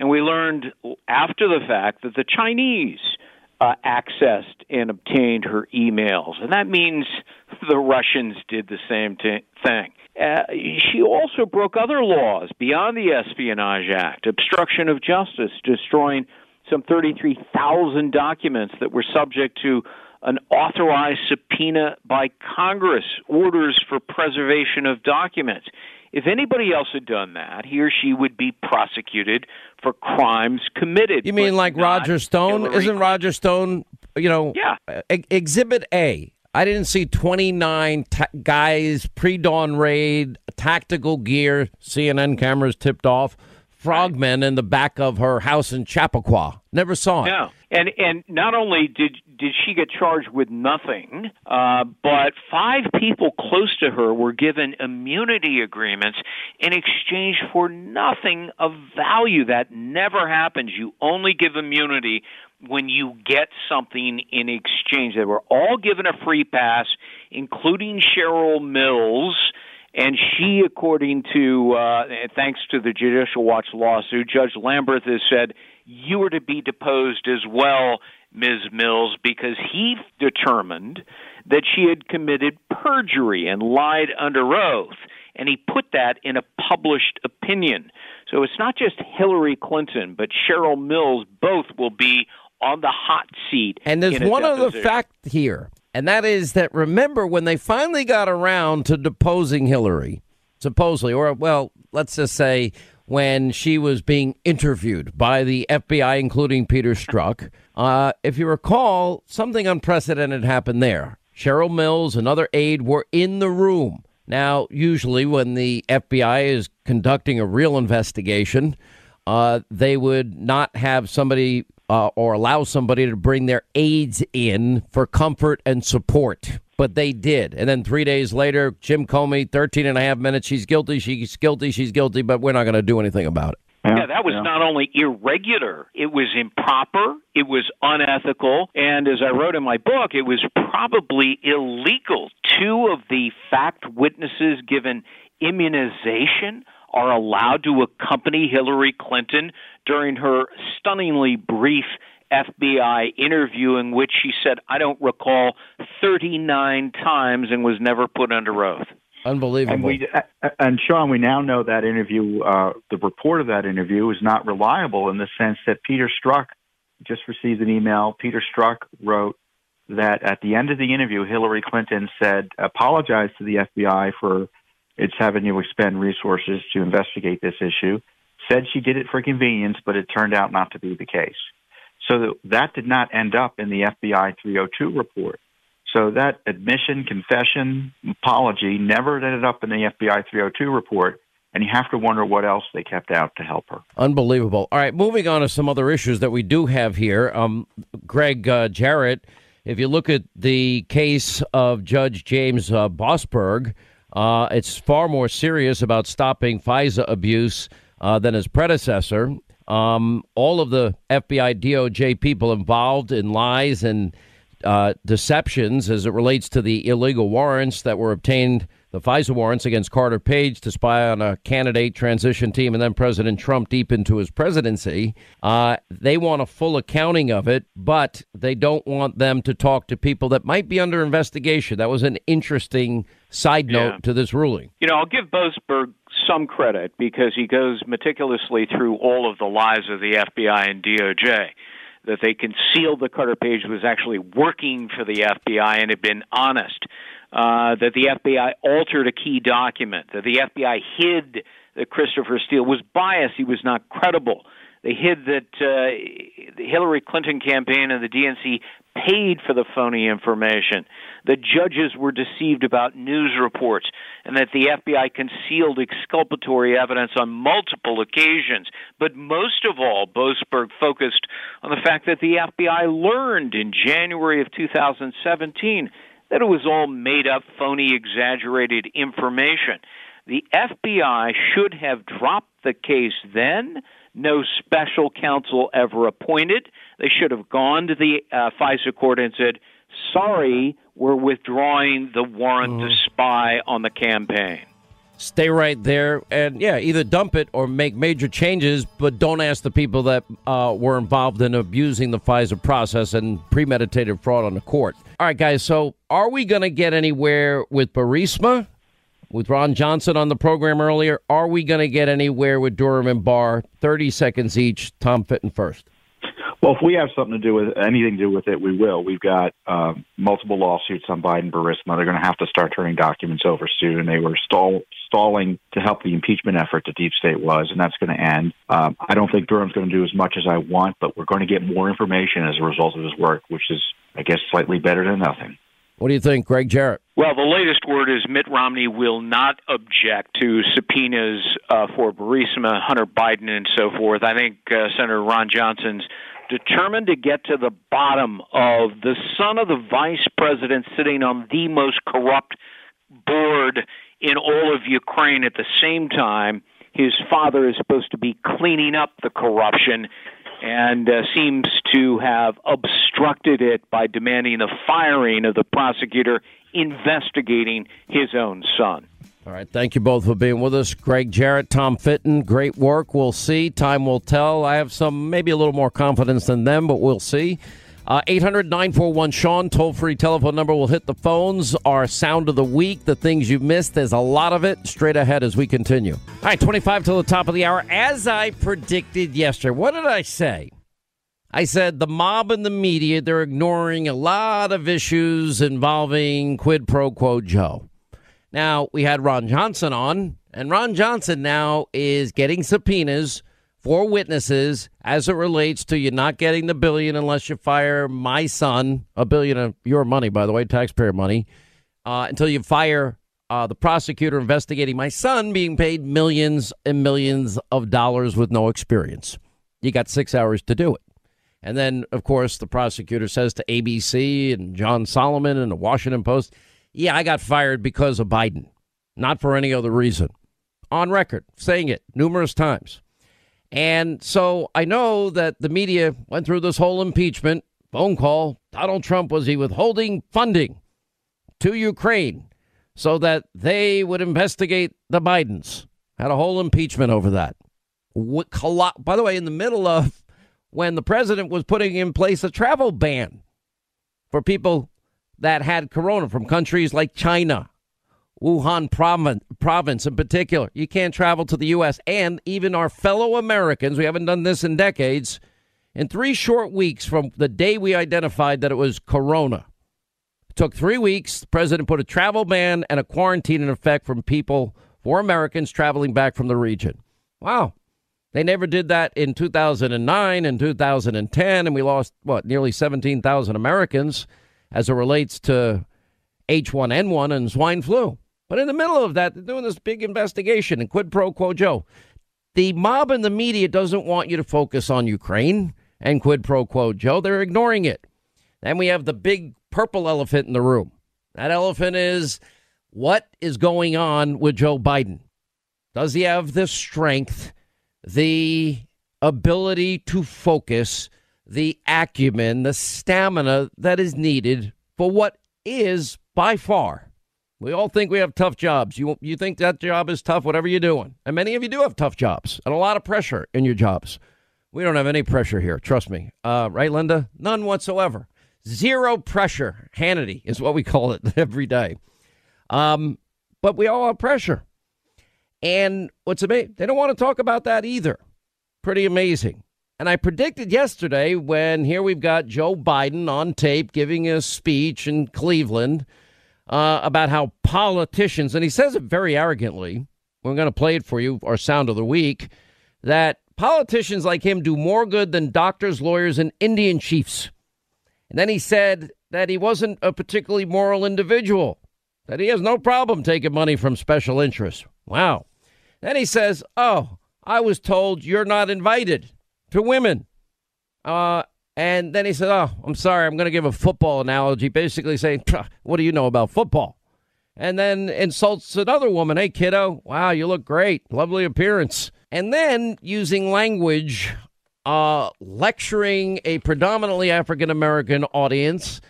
Speaker 25: And we learned after the fact that the Chinese uh, accessed and obtained her emails. And that means the Russians did the same t- thing. Uh, she also broke other laws beyond the Espionage Act, obstruction of justice, destroying some 33,000 documents that were subject to an authorized subpoena by Congress, orders for preservation of documents. If anybody else had done that, he or she would be prosecuted for crimes committed.
Speaker 1: You mean like Roger Stone?
Speaker 25: Hillary
Speaker 1: Isn't Roger Stone, you know,
Speaker 25: yeah.
Speaker 1: Exhibit A. I didn't see 29 ta- guys, pre dawn raid, tactical gear, CNN cameras tipped off, frogmen in the back of her house in Chappaqua. Never saw it.
Speaker 25: Yeah. And and not only did did she get charged with nothing, uh, but five people close to her were given immunity agreements in exchange for nothing of value. That never happens. You only give immunity when you get something in exchange. They were all given a free pass, including Cheryl Mills. And she, according to, uh, thanks to the Judicial Watch lawsuit, Judge Lamberth has said you were to be deposed as well, Ms. Mills, because he determined that she had committed perjury and lied under oath. And he put that in a published opinion. So it's not just Hillary Clinton, but Cheryl Mills both will be on the hot seat.
Speaker 1: And there's one other fact here, and that is that remember when they finally got around to deposing Hillary, supposedly, or well, let's just say when she was being interviewed by the FBI, including Peter Strzok. Uh, if you recall, something unprecedented happened there. Cheryl Mills, another aide, were in the room. Now, usually when the FBI is conducting a real investigation, uh, they would not have somebody uh, or allow somebody to bring their aides in for comfort and support. But they did. And then three days later, Jim Comey, 13 and a half minutes. She's guilty. She's guilty. She's guilty. But we're not going to do anything about it.
Speaker 25: Yeah, that was not only irregular, it was improper, it was unethical, and as I wrote in my book, it was probably illegal. Two of the fact witnesses given immunization are allowed to accompany Hillary Clinton during her stunningly brief FBI interview in which she said, I don't recall 39 times and was never put under oath.
Speaker 1: Unbelievable.
Speaker 24: And we and Sean, we now know that interview, uh, the report of that interview is not reliable in the sense that Peter Strzok just received an email. Peter Strzok wrote that at the end of the interview, Hillary Clinton said, apologized to the FBI for its having to expend resources to investigate this issue. Said she did it for convenience, but it turned out not to be the case. So that did not end up in the FBI 302 report. So that admission, confession, apology never ended up in the FBI 302 report. And you have to wonder what else they kept out to help her.
Speaker 1: Unbelievable. All right, moving on to some other issues that we do have here. Um, Gregg uh, Jarrett, if you look at the case of Judge James uh, Boasberg, uh, it's far more serious about stopping FISA abuse uh, than his predecessor. Um, all of the FBI DOJ people involved in lies and uh, deceptions as it relates to the illegal warrants that were obtained, the FISA warrants against Carter Page to spy on a candidate transition team and then President Trump deep into his presidency. Uh, they want a full accounting of it, but they don't want them to talk to people that might be under investigation. That was an interesting side note
Speaker 25: Yeah.
Speaker 1: to this ruling.
Speaker 25: You know, I'll give Boasberg some credit because he goes meticulously through all of the lies of the FBI and DOJ. That they concealed that Carter Page was actually working for the FBI and had been honest. Uh, that the FBI altered a key document. That the FBI hid that Christopher Steele was biased. He was not credible. They hid that uh, the Hillary Clinton campaign and the DNC paid for the phony information. The judges were deceived about news reports, and that the FBI concealed exculpatory evidence on multiple occasions. But most of all, Boasberg focused on the fact that the FBI learned in January of 2017 that it was all made up, phony, exaggerated information. The FBI should have dropped the case then. No special counsel ever appointed. They should have gone to the uh, FISA court and said, sorry, we're withdrawing the warrant to spy on the campaign.
Speaker 1: Stay right there and, yeah, either dump it or make major changes, but don't ask the people that uh, were involved in abusing the FISA process and premeditated fraud on the court. All right, guys, so are we going to get anywhere with Burisma? With Ron Johnson on the program earlier, are we going to get anywhere with Durham and Barr? 30 seconds each. Tom Fitton first.
Speaker 24: Well, if we have something to do with anything to do with it, we will. We've got um, multiple lawsuits on Biden Burisma. They're going to have to start turning documents over soon. They were stall, stalling to help the impeachment effort that deep state was, and that's going to end. Um, I don't think Durham's going to do as much as I want, but we're going to get more information as a result of his work, which is, I guess, slightly better than nothing.
Speaker 1: What do you think, Gregg Jarrett?
Speaker 25: Well, the latest word is Mitt Romney will not object to subpoenas uh, for Burisma, Hunter Biden, and so forth. I think uh, Senator Ron Johnson's determined to get to the bottom of the son of the vice president sitting on the most corrupt board in all of Ukraine at the same time. His father is supposed to be cleaning up the corruption and uh, seems to have obstructed it by demanding the firing of the prosecutor investigating his own son.
Speaker 1: All right. Thank you both for being with us. Gregg Jarrett, Tom Fitton, great work. We'll see. Time will tell. I have some, maybe a little more confidence than them, but we'll see. Uh, 800 941 Sean, toll free telephone number. will hit the phones. Our sound of the week, the things you missed. There's a lot of it straight ahead as we continue. All right, 25 till the top of the hour. As I predicted yesterday, what did I say? I said the mob and the media, they're ignoring a lot of issues involving quid pro quo Joe. Now, we had Ron Johnson on, and Ron Johnson now is getting subpoenas for witnesses as it relates to you not getting the billion unless you fire my son, a billion of your money, by the way, taxpayer money, uh, until you fire uh, the prosecutor investigating my son being paid millions and millions of dollars with no experience. You got six hours to do it. And then, of course, the prosecutor says to ABC and John Solomon and the Washington Post, yeah, I got fired because of Biden, not for any other reason. On record, saying it numerous times. And so I know that the media went through this whole impeachment phone call. Donald Trump was he withholding funding to Ukraine so that they would investigate the Bidens. Had a whole impeachment over that. By the way, in the middle of when the president was putting in place a travel ban for people that had corona from countries like China, Wuhan province province in particular. You can't travel to the U.S. And even our fellow Americans, we haven't done this in decades, in three short weeks from the day we identified that it was corona. It took three weeks. The president put a travel ban and a quarantine in effect from people, for Americans traveling back from the region. Wow. They never did that in 2009 and 2010, and we lost, what, nearly 17,000 Americans as it relates to H1N1 and swine flu. But in the middle of that, they're doing this big investigation and quid pro quo Joe. The mob and the media doesn't want you to focus on Ukraine and quid pro quo Joe. They're ignoring it. Then we have the big purple elephant in the room. That elephant is what is going on with Joe Biden? Does he have the strength? the ability to focus, the acumen, the stamina that is needed for what is by far. We all think we have tough jobs. You you think that job is tough, whatever you're doing, and many of you do have tough jobs and a lot of pressure in your jobs. We don't have any pressure here, trust me. Uh, right, Linda? None whatsoever. Zero pressure. Hannity is what we *laughs* call it every day. Um, but we all have pressure. And what's amazing, they don't want to talk about that either. Pretty amazing. And I predicted yesterday when here we've got Joe Biden on tape giving a speech in Cleveland uh, about how politicians, and he says it very arrogantly, we're going to play it for you, our sound of the week, that politicians like him do more good than doctors, lawyers, and Indian chiefs. And then he said that he wasn't a particularly moral individual, that he has no problem taking money from special interests. Wow. Then he says, Oh, I was told you're not invited to women. Uh, and then he said, Oh, I'm sorry. I'm going to give a football analogy, basically saying, What do you know about football? And then insults another woman. Hey, kiddo. Wow, you look great. Lovely appearance. And then using language, uh, lecturing a predominantly African American audience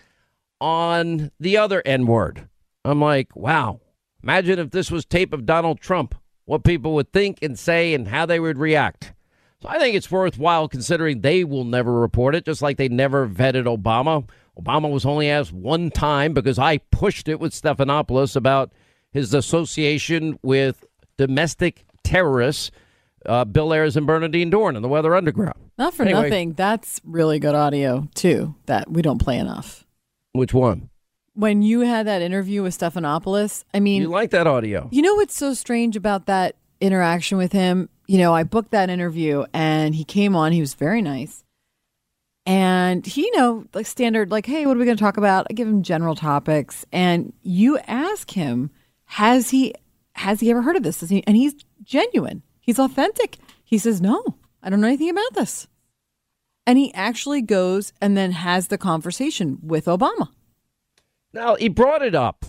Speaker 1: on the other N word. I'm like, wow. Imagine if this was tape of Donald Trump what people would think and say and how they would react. So I think it's worthwhile considering they will never report it, just like they never vetted Obama. Obama was only asked one time because I pushed it with Stephanopoulos about his association with domestic terrorists, uh, Bill Ayers and Bernardine Dohrn and the Weather Underground.
Speaker 8: Not for anyway, nothing. That's really good audio, too, that we don't play enough.
Speaker 1: Which one?
Speaker 8: when you had that interview with Stephanopoulos, I mean,
Speaker 1: you like that audio.
Speaker 8: You know what's so strange about that interaction with him? You know, I booked that interview and he came on. He was very nice. And he, you know, like standard, like, hey, what are we going to talk about? I give him general topics. And you ask him, has he has he ever heard of this? He, and he's genuine. He's authentic. He says, no, I don't know anything about this. And he actually goes and then has the conversation with Obama.
Speaker 1: Now he brought it up.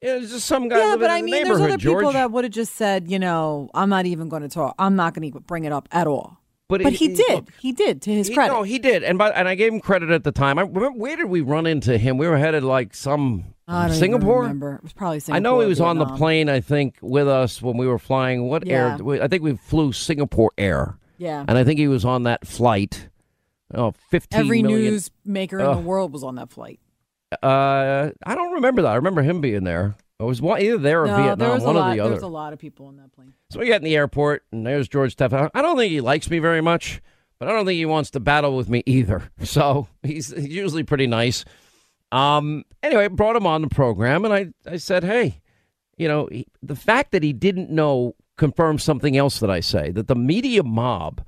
Speaker 1: It's just some guy.
Speaker 8: Yeah, but I
Speaker 1: mean,
Speaker 8: there's other
Speaker 1: George.
Speaker 8: people that would have just said, you know, I'm not even going to talk. I'm not going to bring it up at all. But, but he, he, did. Look, he did to his
Speaker 1: he,
Speaker 8: credit.
Speaker 1: No, he did, and by, and I gave him credit at the time. I remember where did we run into him? We were headed like some
Speaker 8: I
Speaker 1: Singapore.
Speaker 8: remember it was probably Singapore.
Speaker 1: I know he was
Speaker 8: Vietnam.
Speaker 1: on the plane. I think with us when we were flying. What
Speaker 8: yeah.
Speaker 1: air? I think we flew Singapore Air.
Speaker 8: Yeah,
Speaker 1: and I think he was on that flight. Oh, 15
Speaker 8: Every
Speaker 1: million.
Speaker 8: newsmaker uh, in the world was on that flight.
Speaker 1: Uh, I don't remember that. I remember him being there. It was one, either there or
Speaker 8: no,
Speaker 1: Vietnam,
Speaker 8: there was
Speaker 1: one
Speaker 8: a
Speaker 1: or the other.
Speaker 8: There was a lot of people on that plane.
Speaker 1: So we get in the airport, and there's George Stephan. I don't think he likes me very much, but I don't think he wants to battle with me either. *laughs* So he's, usually pretty nice. Um. Anyway, brought him on the program, and I, I said, hey, you know, he, the fact that he didn't know confirms something else that I say that the media mob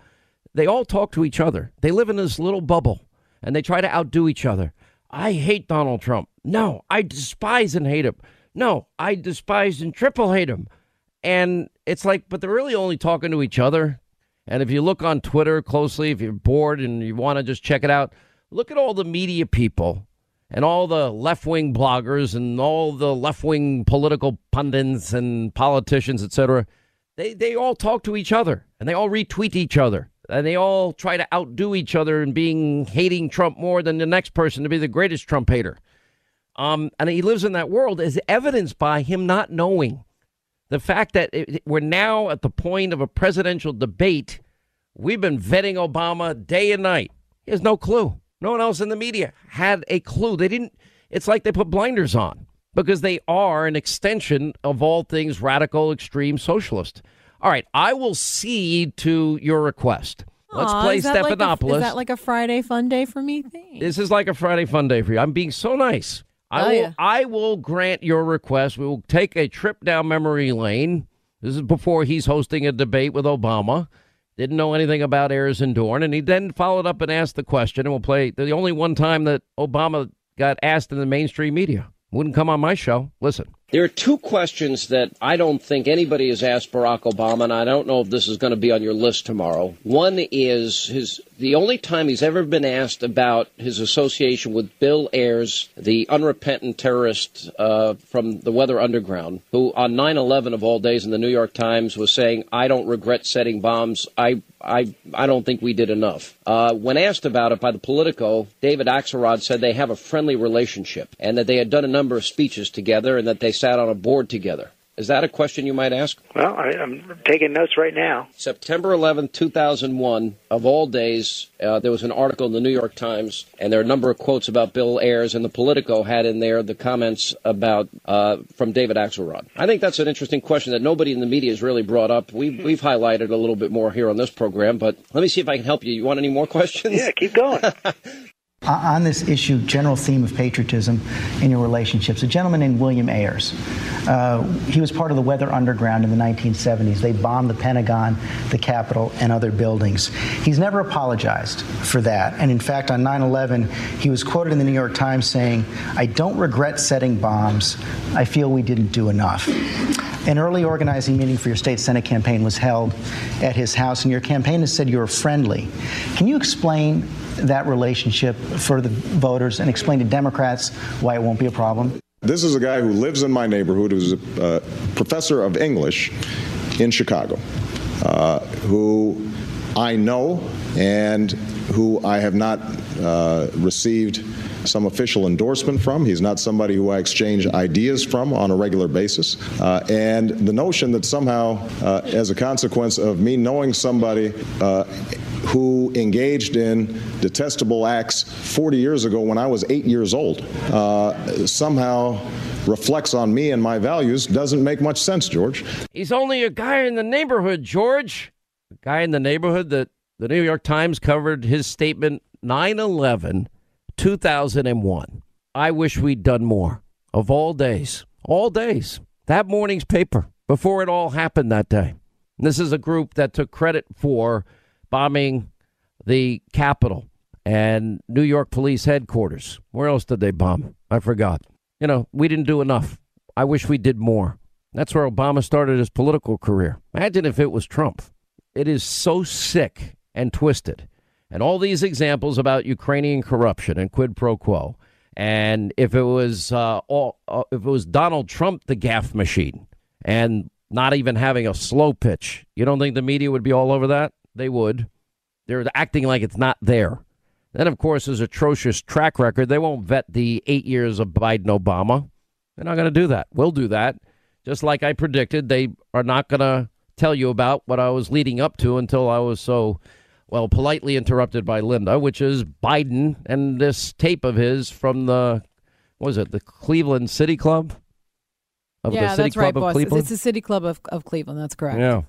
Speaker 1: They all talk to each other. They live in this little bubble and they try to outdo each other. I hate Donald Trump. No, I despise and hate him. No, I despise and triple hate him. And it's like, but they're really only talking to each other. And if you look on Twitter closely, if you're bored and you want to just check it out, look at all the media people and all the left wing bloggers and all the left wing political pundits and politicians, etc. They they all talk to each other and they all retweet each other and they all try to outdo each other in being hating Trump more than the next person to be the greatest Trump hater. Um, and he lives in that world is evidenced by him not knowing the fact that it, we're now at the point of a presidential debate. We've been vetting Obama day and night. He has no clue. No one else in the media had a clue. They didn't. It's like they put blinders on because they are an extension of all things radical, extreme socialist. All right, I will cede to your request. Let's
Speaker 8: Aw,
Speaker 1: play
Speaker 8: is that like a- is that like a Friday fun day for me?
Speaker 1: This is like a Friday fun day for you. I'm being so nice. I
Speaker 8: Oh,
Speaker 1: will
Speaker 8: yeah.
Speaker 1: I will grant your request. We will take a trip down memory lane. This is before he's hosting a debate with Obama. Didn't know anything about Ayers and Dohrn, and he then followed up and asked the question. And we'll play the only one time that Obama got asked in the mainstream media. Wouldn't come on my show. Listen.
Speaker 26: There are two questions that I don't think anybody has asked Barack Obama, and I don't know if this is going to be on your list tomorrow. One is his the only time he's ever been asked about his association with Bill Ayers, the unrepentant terrorist uh, from the Weather Underground, who on 9/11 of all days in the New York Times was saying, "I don't regret setting bombs. I I I don't think we did enough." Uh, when asked about it by the Politico, David Axelrod said they have a friendly relationship and that they had done a number of speeches together and that they sat on a board together. Is that a question you might ask?
Speaker 27: Well, I, I'm taking notes right now.
Speaker 26: September 11, 2001, of all days, uh, there was an article in the New York Times, and there are a number of quotes about Bill Ayers, and the Politico had in there the comments about uh, from David Axelrod. I think that's an interesting question that nobody in the media has really brought up. We've, we've highlighted a little bit more here on this program, but let me see if I can help you. You want any more questions?
Speaker 27: Yeah, keep going. *laughs*
Speaker 28: On this issue, general theme of patriotism in your relationships, a gentleman named William Ayers. Uh, he was part of the Weather Underground in the 1970s. They bombed the Pentagon, the Capitol, and other buildings. He's never apologized for that. And in fact, on 9 11, he was quoted in the New York Times saying, I don't regret setting bombs. I feel we didn't do enough. An early organizing meeting for your state Senate campaign was held at his house, and your campaign has said you were friendly. Can you explain that relationship for the voters and explain to Democrats why it won't be a problem?
Speaker 29: This is a guy who lives in my neighborhood, who's a uh, professor of English in Chicago, uh, who I know and who I have not uh, received some official endorsement from. He's not somebody who I exchange ideas from on a regular basis. Uh, and the notion that somehow, uh, as a consequence of me knowing somebody uh, who engaged in detestable acts 40 years ago when I was eight years old uh, somehow reflects on me and my values doesn't make much sense, George.
Speaker 1: He's only a guy in the neighborhood, George. A guy in the neighborhood that the New York Times covered his statement 9 11, 2001. I wish we'd done more. Of all days, all days. That morning's paper before it all happened that day. And this is a group that took credit for bombing the Capitol and New York police headquarters. Where else did they bomb? I forgot. You know, we didn't do enough. I wish we did more. That's where Obama started his political career. Imagine if it was Trump. It is so sick and twisted. And all these examples about Ukrainian corruption and quid pro quo. And if it was uh, all, uh, if it was Donald Trump, the gaffe machine, and not even having a slow pitch, you don't think the media would be all over that? They would. They're acting like it's not there. Then, of course, his atrocious track record. They won't vet the eight years of Biden Obama. They're not going to do that. We'll do that. Just like I predicted, they are not going to tell you about what I was leading up to until I was so, well, politely interrupted by Linda, which is Biden and this tape of his from the, what was it, the Cleveland City Club? Of
Speaker 8: yeah,
Speaker 1: the City
Speaker 8: that's
Speaker 1: Club
Speaker 8: right,
Speaker 1: of
Speaker 8: boss.
Speaker 1: Cleveland?
Speaker 8: It's the City Club of, of Cleveland. That's correct.
Speaker 1: Yeah.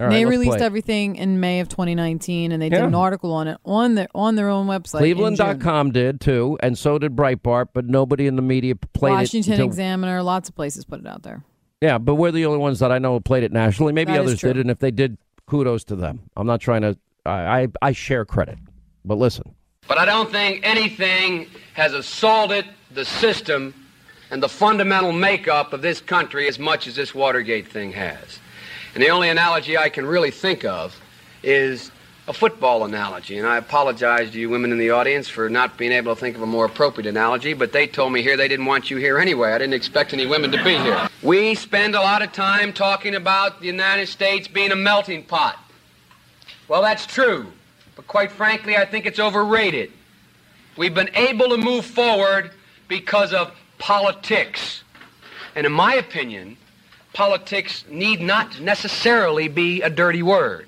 Speaker 1: Right,
Speaker 8: they released
Speaker 1: play
Speaker 8: everything in May of 2019, and they did
Speaker 1: Yeah.
Speaker 8: an article on it on their on their own website.
Speaker 1: Cleveland.com did too, and so did Breitbart, but nobody in the media played
Speaker 8: Washington
Speaker 1: it. Washington
Speaker 8: Examiner, lots of places put it out there.
Speaker 1: Yeah, but we're the only ones that I know who played it nationally. Maybe
Speaker 8: That
Speaker 1: others did, and if they did, kudos to them. I'm not trying to I, I, share credit. But listen.
Speaker 30: But I don't think anything has assaulted the system and the fundamental makeup of this country as much as this Watergate thing has. And the only analogy I can really think of is a football analogy. And I apologize to you women in the audience for not being able to think of a more appropriate analogy, but they told me here they didn't want you here anyway. I didn't expect any women to be here. We spend a lot of time talking about the United States being a melting pot. Well, that's true. But quite frankly, I think it's overrated. We've been able to move forward because of politics. And in my opinion, politics need not necessarily be a dirty word.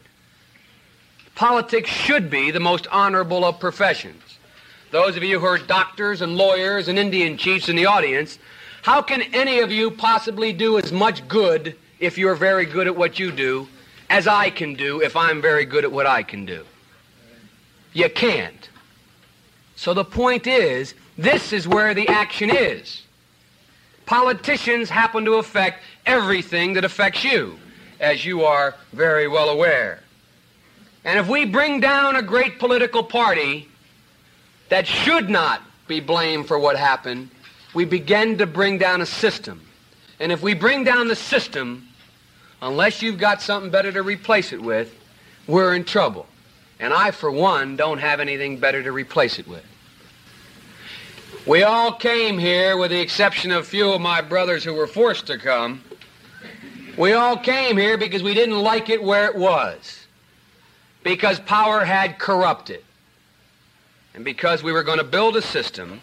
Speaker 30: Politics should be the most honorable of professions. Those of you who are doctors and lawyers and Indian chiefs in the audience, how can any of you possibly do as much good if you're very good at what you do as I can do if I'm very good at what I can do? You can't. So the point is, this is where the action is. Politicians happen to affect everything that affects you, as you are very well aware. And if we bring down a great political party that should not be blamed for what happened, we begin to bring down a system. And if we bring down the system, unless you've got something better to replace it with, we're in trouble. And I, for one, don't have anything better to replace it with. We all came here, with the exception of a few of my brothers who were forced to come. We all came here because we didn't like it where it was because power had corrupted. And because we were going to build a system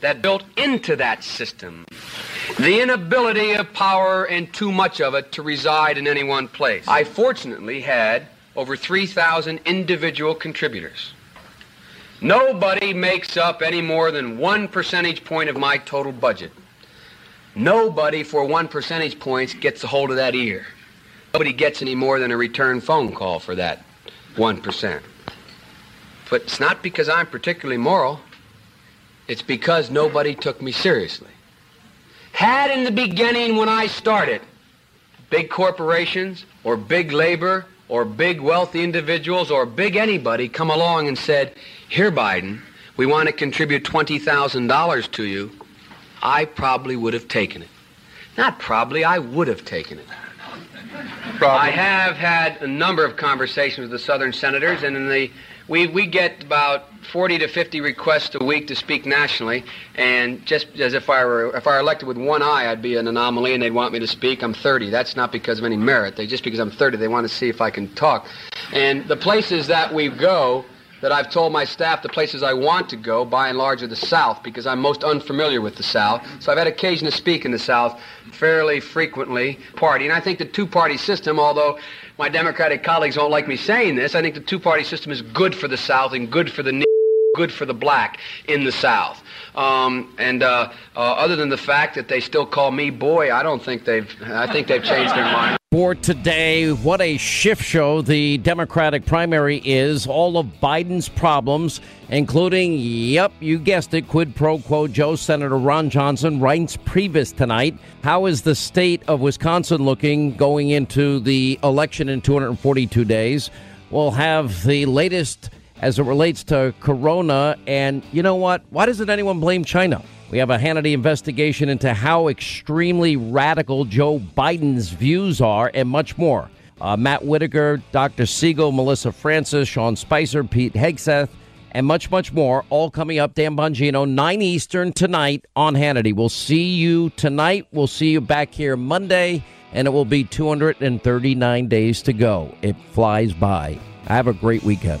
Speaker 30: that built into that system the inability of power and too much of it to reside in any one place. I fortunately had over 3,000 individual contributors. Nobody makes up any more than one percentage point of my total budget. Nobody for one percentage points gets a hold of that ear. Nobody gets any more than a return phone call for that 1%. But it's not because I'm particularly moral. It's because nobody took me seriously. Had in the beginning when I started, big corporations or big labor or big wealthy individuals or big anybody come along and said, Here, Biden, we want to contribute $20,000 to you, I probably would have taken it. Not probably, I would have taken it. I have had a number of conversations with the Southern senators, and in the we, we get about 40 to 50 requests a week to speak nationally, and just as if I were if I were elected with one eye, I'd be an anomaly, and they'd want me to speak. I'm 30. That's not because of any merit. They just because I'm 30, they want to see if I can talk. And the places that we go, that I've told my staff the places I want to go, by and large, are the South because I'm most unfamiliar with the South. So I've had occasion to speak in the South fairly frequently. Party, and I think the two-party system, although my Democratic colleagues don't like me saying this, I think the two-party system is good for the South and good for the good for the black in the South. Um, and uh, uh, other than the fact that they still call me boy, I don't think they've. I think they've changed their mind.
Speaker 1: For today, what a shift show the Democratic primary is. All of Biden's problems, including, yep, you guessed it, quid pro quo Joe Senator Ron Johnson, Reince Priebus tonight. How is the state of Wisconsin looking going into the election in 242 days? We'll have the latest as it relates to Corona. And you know what? Why doesn't anyone blame China? We have a Hannity investigation into how extremely radical Joe Biden's views are and much more. Uh, Matt Whitaker, Dr. Siegel, Melissa Francis, Sean Spicer, Pete Hegseth, and much, much more, all coming up. Dan Bongino, 9 Eastern tonight on Hannity. We'll see you tonight. We'll see you back here Monday, and it will be 239 days to go. It flies by. Have a great weekend.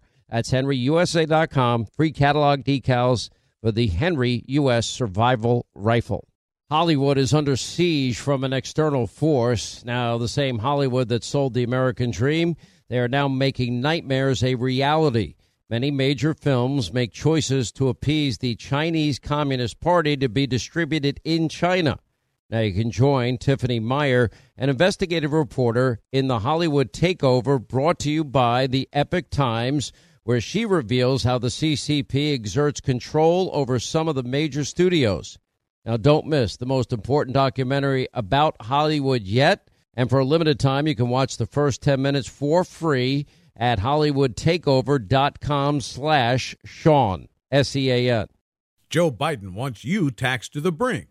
Speaker 1: That's henryusa.com, free catalog decals for the Henry U.S. Survival Rifle. Hollywood is under siege from an external force. Now, the same Hollywood that sold the American dream, they are now making nightmares a reality. Many major films make choices to appease the Chinese Communist Party to be distributed in China. Now you can join Tiffany Meier, an investigative reporter in the Hollywood Takeover brought to you by the Epoch Times, where she reveals how the CCP exerts control over some of the major studios. Now, don't miss the most important documentary about Hollywood yet. And for a limited time, you can watch the first 10 minutes for free at hollywoodtakeover.com slash Sean, S-E-A-N.
Speaker 31: Joe Biden wants you taxed to the brink,